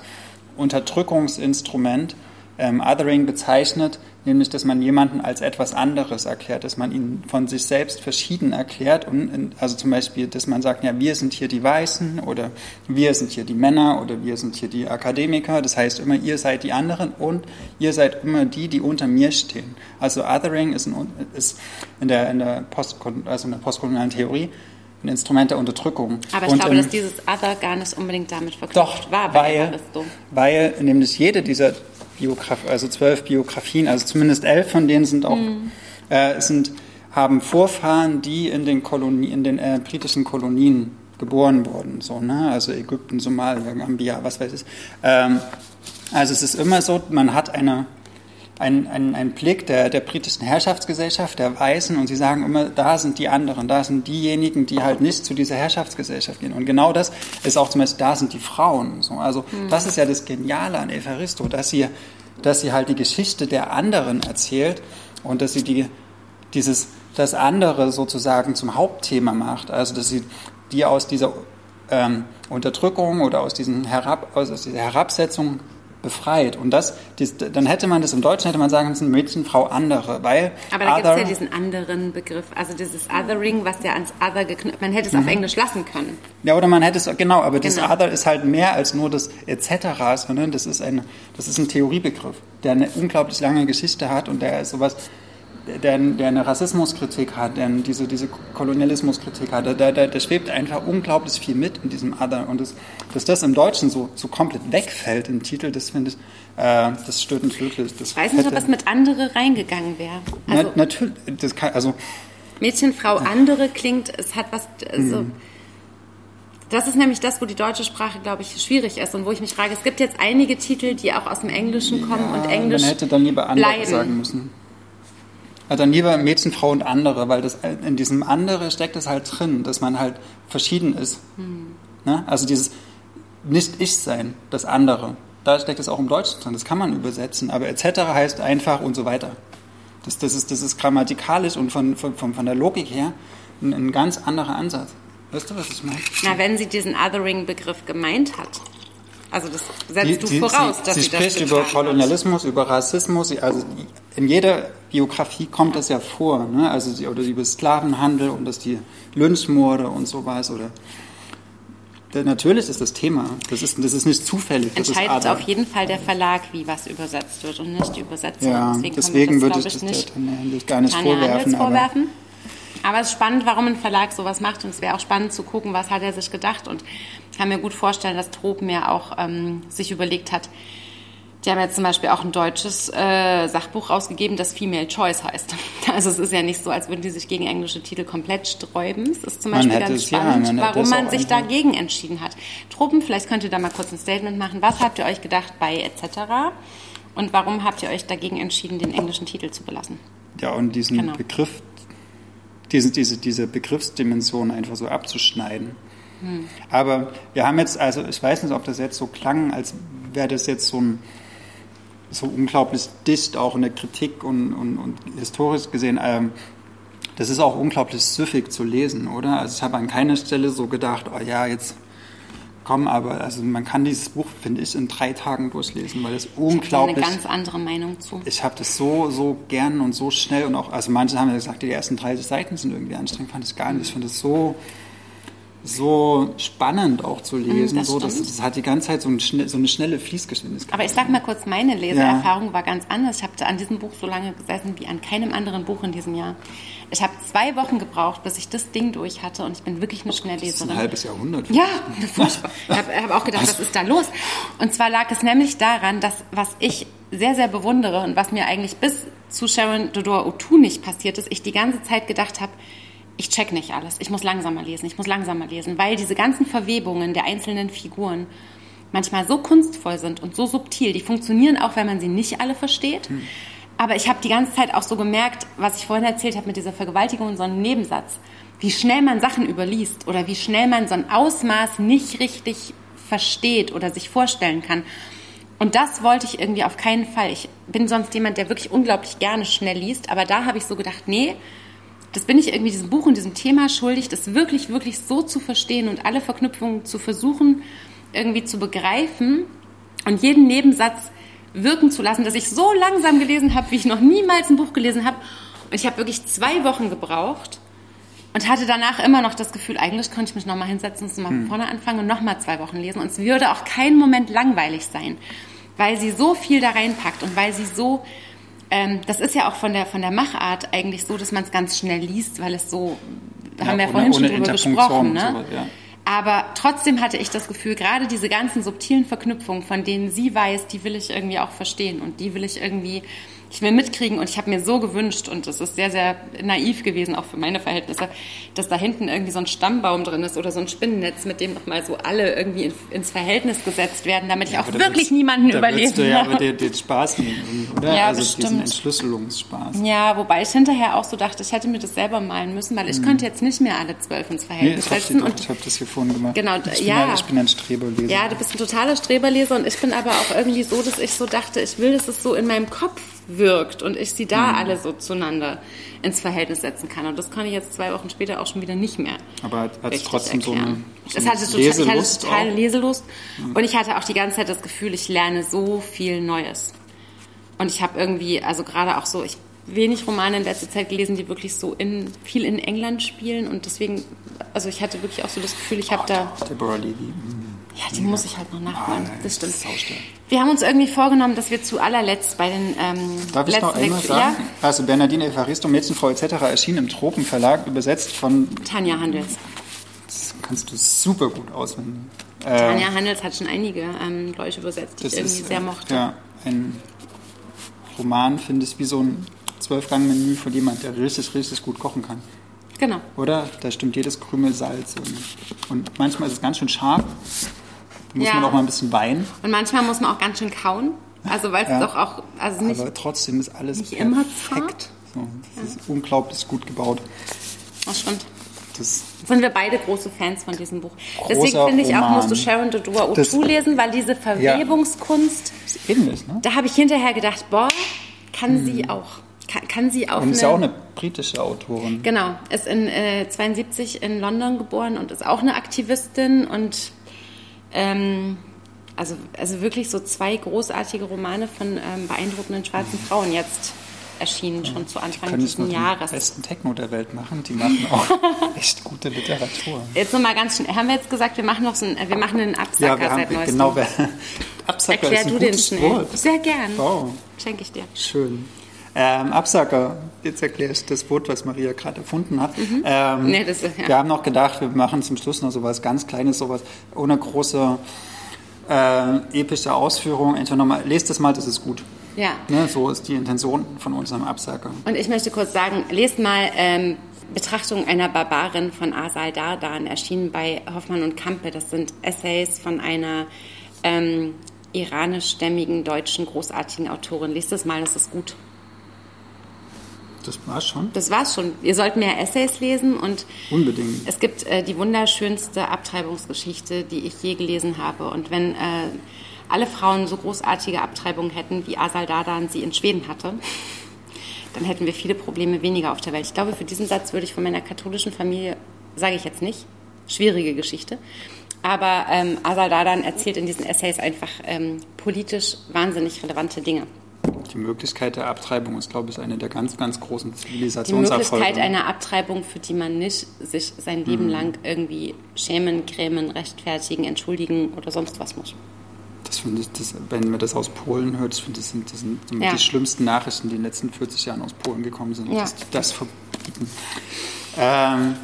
Unterdrückungsinstrument. Ähm, Othering bezeichnet nämlich, dass man jemanden als etwas anderes erklärt, dass man ihn von sich selbst verschieden erklärt. Und also zum Beispiel, dass man sagt, ja, wir sind hier die Weißen oder wir sind hier die Männer oder wir sind hier die Akademiker. Das heißt immer, ihr seid die anderen und ihr seid immer die, die unter mir stehen. Also Othering ist, ein, ist in, der, in, der Post, also in der postkolonialen Theorie ein Instrument der Unterdrückung. Aber ich Und glaube, im- dass dieses Other gar nicht unbedingt damit verknüpft doch, war weil, weil nämlich jede dieser Biografien, also zwölf Biografien, also zumindest elf von denen sind auch, Mhm. äh, sind, haben Vorfahren, die in den, Kolonien, in den äh, britischen Kolonien geboren wurden, so, ne? also Ägypten, Somalia, Gambia, was weiß ich. Ähm, also es ist immer so, man hat eine, einen, einen, einen Blick der, der britischen Herrschaftsgesellschaft, der Weißen, und sie sagen immer, da sind die anderen, da sind diejenigen, die halt nicht zu dieser Herrschaftsgesellschaft gehen. Und genau das ist auch zum Beispiel, da sind die Frauen. So. Also das ist ja das Geniale an Evaristo, dass sie, dass sie halt die Geschichte der anderen erzählt und dass sie die, dieses, das andere sozusagen zum Hauptthema macht. Also dass sie die aus dieser ähm, Unterdrückung oder aus, diesen Herab, aus dieser Herabsetzung befreit. Und das, dies, dann hätte man das im Deutschen, hätte man sagen müssen, Mädchen, Frau, andere, weil Aber da gibt es ja diesen anderen Begriff, also dieses Othering, was ja ans Other geknüpft, man hätte es Mhm. auf Englisch lassen können. Ja, oder man hätte es, genau, aber das Genau. Other ist halt mehr als nur das etc., sondern das ist ein, das ist ein Theoriebegriff, der eine unglaublich lange Geschichte hat und der ist sowas, der, der eine Rassismuskritik hat, der diese, diese Kolonialismuskritik hat, da, da, da schwebt einfach unglaublich viel mit in diesem Other und das, dass das im Deutschen so, so komplett wegfällt im Titel, das finde ich, äh, das stört mich wirklich. Das Ich weiß nicht, ob das mit andere reingegangen wäre. Also Na, natürlich, das kann, also Mädchen, Frau, andere klingt, es hat was, also, Mhm. das ist nämlich das, wo die deutsche Sprache, glaube ich, schwierig ist und wo ich mich frage, es gibt jetzt einige Titel, die auch aus dem Englischen kommen und Englisch Man hätte dann lieber andere sagen müssen. Dann lieber Mädchen, Frau und andere, weil das in diesem andere steckt es halt drin, dass man halt verschieden ist. Hm. Ne? Also dieses Nicht-Ich-Sein, das andere. Da steckt es auch im Deutschen drin. Das kann man übersetzen, aber etc. heißt einfach und so weiter. Das, das, ist, das ist grammatikalisch und von, von, von, von der Logik her ein, ein ganz anderer Ansatz. Weißt du, was ich meine? Na, wenn sie diesen Othering-Begriff gemeint hat. Also das setzt Die- du voraus, sie, dass sie sie, das spricht über. Kolonialismus, über Rassismus. sie- Also in jeder Biografie kommt das ja vor, ne? Also sie, oder über Sklavenhandel und dass die Lynchmorde und sowas oder natürlich ist das Thema. Das ist, das ist nicht zufällig. Das Entscheidet auf jeden Fall der Verlag, wie was übersetzt wird und nicht die Übersetzung. Ja, deswegen, deswegen man würde das, ich das nicht Handels gar nicht vorwerfen. Handels aber vorwerfen. Aber es ist spannend, warum ein Verlag sowas macht und es wäre auch spannend zu gucken, was hat er sich gedacht und kann mir gut vorstellen, dass Tropen ja auch ähm, sich überlegt hat, Die haben jetzt zum Beispiel auch ein deutsches äh, Sachbuch rausgegeben, das Female Choice heißt. Also es ist ja nicht so, als würden die sich gegen englische Titel komplett sträuben. Es ist zum Beispiel ganz es, ja, spannend, man warum man sich einfach- dagegen entschieden hat. Truppen, vielleicht könnt ihr da mal kurz ein Statement machen. Was habt ihr euch gedacht bei etc.? Und warum habt ihr euch dagegen entschieden, den englischen Titel zu belassen? Ja, und diesen Genau. Begriff, diese, diese, diese Begriffsdimension einfach so abzuschneiden. Hm. Aber wir haben jetzt, also ich weiß nicht, ob das jetzt so klang, als wäre das jetzt so ein so unglaublich dicht auch in der Kritik und, und, und historisch gesehen. Ähm, das ist auch unglaublich süffig zu lesen, oder? Also ich habe an keiner Stelle so gedacht, oh ja, jetzt komm, aber also man kann dieses Buch, finde ich, in drei Tagen durchlesen, weil es Ich habe eine unglaublich ganz andere Meinung zu. ich habe das so, so gern und so schnell und auch, also manche haben ja gesagt, die ersten 30 Seiten sind irgendwie anstrengend, fand ich gar nicht. Ich finde es so, so spannend auch zu lesen. das so, das, das hat die ganze Zeit so, ein, so eine schnelle Fließgeschwindigkeit. Aber ich sag mal kurz, meine Leseerfahrung war ganz anders. Ich habe an diesem Buch so lange gesessen wie an keinem anderen Buch in diesem Jahr. Ich habe zwei Wochen gebraucht, bis ich das Ding durch hatte und ich bin wirklich eine das ist Schnellleserin. ein halbes Jahrhundert. Ja, furchtbar. Ich habe hab auch gedacht, was ist da los? Und zwar lag es nämlich daran, dass was ich sehr, sehr bewundere und was mir eigentlich bis zu Sharon Dodor O'Toole nicht passiert ist, ich die ganze Zeit gedacht habe, ich check nicht alles. Ich muss langsamer lesen, ich muss langsamer lesen, weil diese ganzen Verwebungen der einzelnen Figuren manchmal so kunstvoll sind und so subtil. Die funktionieren auch, wenn man sie nicht alle versteht. Aber ich habe die ganze Zeit auch so gemerkt, was ich vorhin erzählt habe mit dieser Vergewaltigung und so einem Nebensatz, wie schnell man Sachen überliest oder wie schnell man so ein Ausmaß nicht richtig versteht oder sich vorstellen kann. Und das wollte ich irgendwie auf keinen Fall. Ich bin sonst jemand, der wirklich unglaublich gerne schnell liest, aber da habe ich so gedacht, nee, das bin ich irgendwie diesem Buch und diesem Thema schuldig, das wirklich, wirklich so zu verstehen und alle Verknüpfungen zu versuchen, irgendwie zu begreifen und jeden Nebensatz wirken zu lassen, dass ich so langsam gelesen habe, wie ich noch niemals ein Buch gelesen habe. Und ich habe wirklich zwei Wochen gebraucht und hatte danach immer noch das Gefühl, eigentlich könnte ich mich nochmal hinsetzen und mal von vorne anfangen und nochmal zwei Wochen lesen. Und es würde auch keinen Moment langweilig sein, weil sie so viel da reinpackt und weil sie so, ähm, das ist ja auch von der, von der Machart eigentlich so, dass man es ganz schnell liest, weil es so, da haben wir ja vorhin schon drüber gesprochen, ne? sowas, ja. Aber trotzdem hatte ich das Gefühl, gerade diese ganzen subtilen Verknüpfungen, von denen sie weiß, die will ich irgendwie auch verstehen und die will ich irgendwie, ich will mitkriegen und ich habe mir so gewünscht und es ist sehr, sehr naiv gewesen, auch für meine Verhältnisse, dass da hinten irgendwie so ein Stammbaum drin ist oder so ein Spinnennetz, mit dem nochmal so alle irgendwie in, ins Verhältnis gesetzt werden, damit ich auch wirklich willst- niemanden willst du ja habe. aber den, den Spaß nehmen, oder? Ja, also diesen bestimmt. Entschlüsselungsspaß. Ja, wobei ich hinterher auch so dachte, ich hätte mir das selber malen müssen, weil ich könnte jetzt nicht mehr alle zwölf ins. Nee, Verhältnis ich habe setzen. und hab das hier vorhin gemacht. Genau, ich bin ja. Ein, ich bin ein Streberleser. Ja, du bist ein totaler Streberleser und ich bin aber auch irgendwie so, dass ich so dachte, ich will, dass es so in meinem Kopf wirkt und ich sie Mhm. da alle so zueinander ins Verhältnis setzen kann. Und das kann ich jetzt zwei Wochen später auch schon wieder nicht mehr. Aber hat es trotzdem so eine, erklären. so es eine hatte total, ich hatte Leselust total auch? Mhm. Leselust und ich hatte auch die ganze Zeit das Gefühl, ich lerne so viel Neues. Und ich habe irgendwie, also gerade auch so, ich wenig Romane in letzter Zeit gelesen, die wirklich so in, viel in England spielen und deswegen, also ich hatte wirklich auch so das Gefühl, ich habe da Deborah Levy. mm. Ja, die muss ich halt noch nachholen. Ah, nein, das stimmt. ist. Wir haben uns irgendwie vorgenommen, dass wir zu allerletzt bei den ähm, Darf ich noch einmal sagen? Also Bernardine Evaristo, Mädchenfrau etc. erschien im Tropenverlag, übersetzt von, Ja, Tanja Handels. das kannst du super gut auswendig. Äh, Tanja Handels hat schon einige ähm, Leute übersetzt, die ich irgendwie sehr äh, mochte. Ja, ein Roman, finde ich, wie so ein Zwölfgang-Menü von jemand, der richtig, richtig gut kochen kann. Genau. Oder? Da stimmt jedes Krümel Salz. Und, und manchmal ist es ganz schön scharf. Muss Ja. man auch mal ein bisschen weinen. Und manchmal muss man auch ganz schön kauen. Also weil es Ja. doch auch, also nicht, Aber trotzdem ist alles nicht immer perfekt. So, das ist unglaublich gut gebaut. das stimmt. Das, Sind wir beide große Fans von diesem Buch. Deswegen finde ich auch, musst du Sharon Dodua Das- O'Toole lesen, weil diese Verwebungskunst, ist ähnlich, ne? da habe ich hinterher gedacht, boah, kann sie auch. Kann, kann sie auf Mhm. Und ist ja auch eine eine britische Autorin. Genau, ist in äh, 72 in London geboren und ist auch eine Aktivistin und ähm, also, also wirklich so zwei großartige Romane von ähm, beeindruckenden schwarzen Frauen jetzt erschienen, schon zu Anfang nur dieses den Jahres. besten Techno der Welt machen, die machen auch echt gute Literatur. Jetzt nochmal ganz schnell, haben wir jetzt gesagt, wir machen noch so einen, wir machen einen Absacker Ja, wir seit haben, neuestem. genau, Absacker Erklär ist ein du den gutes schnell. Wort. Sehr gern. Wow, Schenke ich dir. schön. Ähm, Absacker, jetzt erkläre ich das Wort, was Maria gerade erfunden hat. Ähm, Nee, das ja. Wir haben noch gedacht, wir machen zum Schluss noch sowas ganz Kleines, sowas ohne große äh, epische Ausführung. Einfach nochmal, lest das mal, das ist gut. Ja. Ne, so ist die Intention von unserem Absacker. Und ich möchte kurz sagen, lest mal ähm, Betrachtung einer Barbarin von Asal Dardan, erschienen bei Hoffmann und Kampe. Das sind Essays von einer ähm, iranischstämmigen deutschen großartigen Autorin. Lest das mal, das ist gut. Das war's schon. Das war's schon. Ihr sollt mehr Essays lesen und Unbedingt. es gibt äh, die wunderschönste Abtreibungsgeschichte, die ich je gelesen habe. Und wenn äh, alle Frauen so großartige Abtreibungen hätten, wie Asal Dardan sie in Schweden hatte, dann hätten wir viele Probleme weniger auf der Welt. Ich glaube, für diesen Satz würde ich von meiner katholischen Familie, sage ich jetzt nicht, schwierige Geschichte. Aber ähm, Asal Dardan erzählt in diesen Essays einfach ähm, politisch wahnsinnig relevante Dinge. Die Möglichkeit der Abtreibung ist, glaube ich, eine der ganz, ganz großen Die Zivilisationserfolge. Möglichkeit einer Abtreibung, für die man nicht sich sein Leben Mhm. lang irgendwie schämen, grämen, rechtfertigen, entschuldigen oder sonst was muss. Das finde ich, das, wenn man das aus Polen hört, ich finde, das sind, das sind Ja. die schlimmsten Nachrichten, die in den letzten 40 Jahren aus Polen gekommen sind, Ja. die das verbieten. Ähm,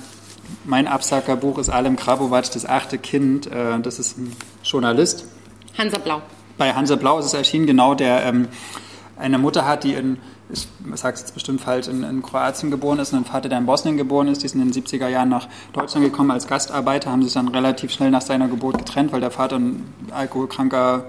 mein Absackerbuch ist Alem Grabovac, das achte Kind. Äh, das ist ein Journalist. Hansa Blau. Bei Hansa Blau ist es erschienen, genau, der ähm, eine Mutter hat, die in, ich sage es jetzt bestimmt falsch, in, in Kroatien geboren ist und einen Vater, der in Bosnien geboren ist. Die sind in den 70er Jahren nach Deutschland gekommen als Gastarbeiter, haben sich dann relativ schnell nach seiner Geburt getrennt, weil der Vater ein alkoholkranker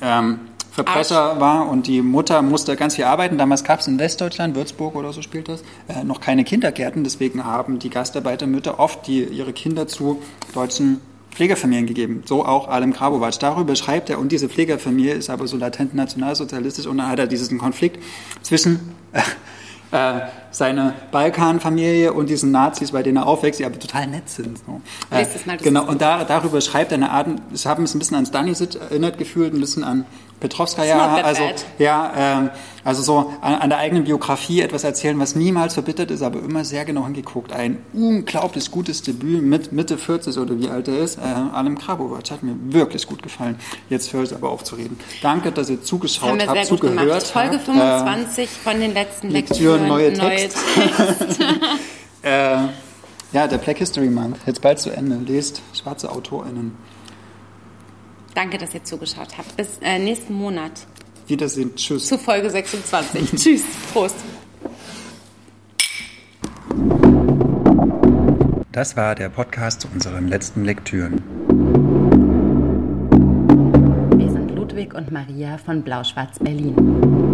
ähm, Verbrecher war und die Mutter musste ganz viel arbeiten. Damals gab es in Westdeutschland, Würzburg oder so spielt das, äh, noch keine Kindergärten. Deswegen haben die Gastarbeitermütter oft die, ihre Kinder zu deutschen Pflegefamilien gegeben. So auch Alem Grabovac. Darüber schreibt er, und diese Pflegefamilie ist aber so latent nationalsozialistisch und dann hat er diesen Konflikt zwischen äh, äh, seiner Balkanfamilie und diesen Nazis, bei denen er aufwächst, die aber total nett sind. So. Äh, mal, genau, und da, darüber schreibt er eine Art, ich habe mich ein bisschen an Stanisic erinnert gefühlt, ein bisschen an Petrovska, It's not ja, that also, bad. ja, ähm, also so an, an der eigenen Biografie etwas erzählen, was niemals verbittert ist, aber immer sehr genau hingeguckt. Ein unglaublich gutes Debüt mit Mitte 40 oder wie alt er ist, äh, Alem Krabovac, hat mir wirklich gut gefallen. Jetzt höre ich aber auf zu reden. Danke, dass ihr Das zugeschaut wir habt, sehr gut zugehört gemacht. Folge habt. 25 von den letzten Lektüren, Lektüren. neue Text. Äh, äh, ja, der Black History Month, jetzt bald zu Ende. Lest schwarze AutorInnen. Danke, dass ihr zugeschaut habt. Bis äh, nächsten Monat Wiedersehen, tschüss. zu Folge 26. Tschüss. Prost. Das war der Podcast zu unseren letzten Lektüren. Wir sind Ludwig und Maria von Blau-Schwarz Berlin.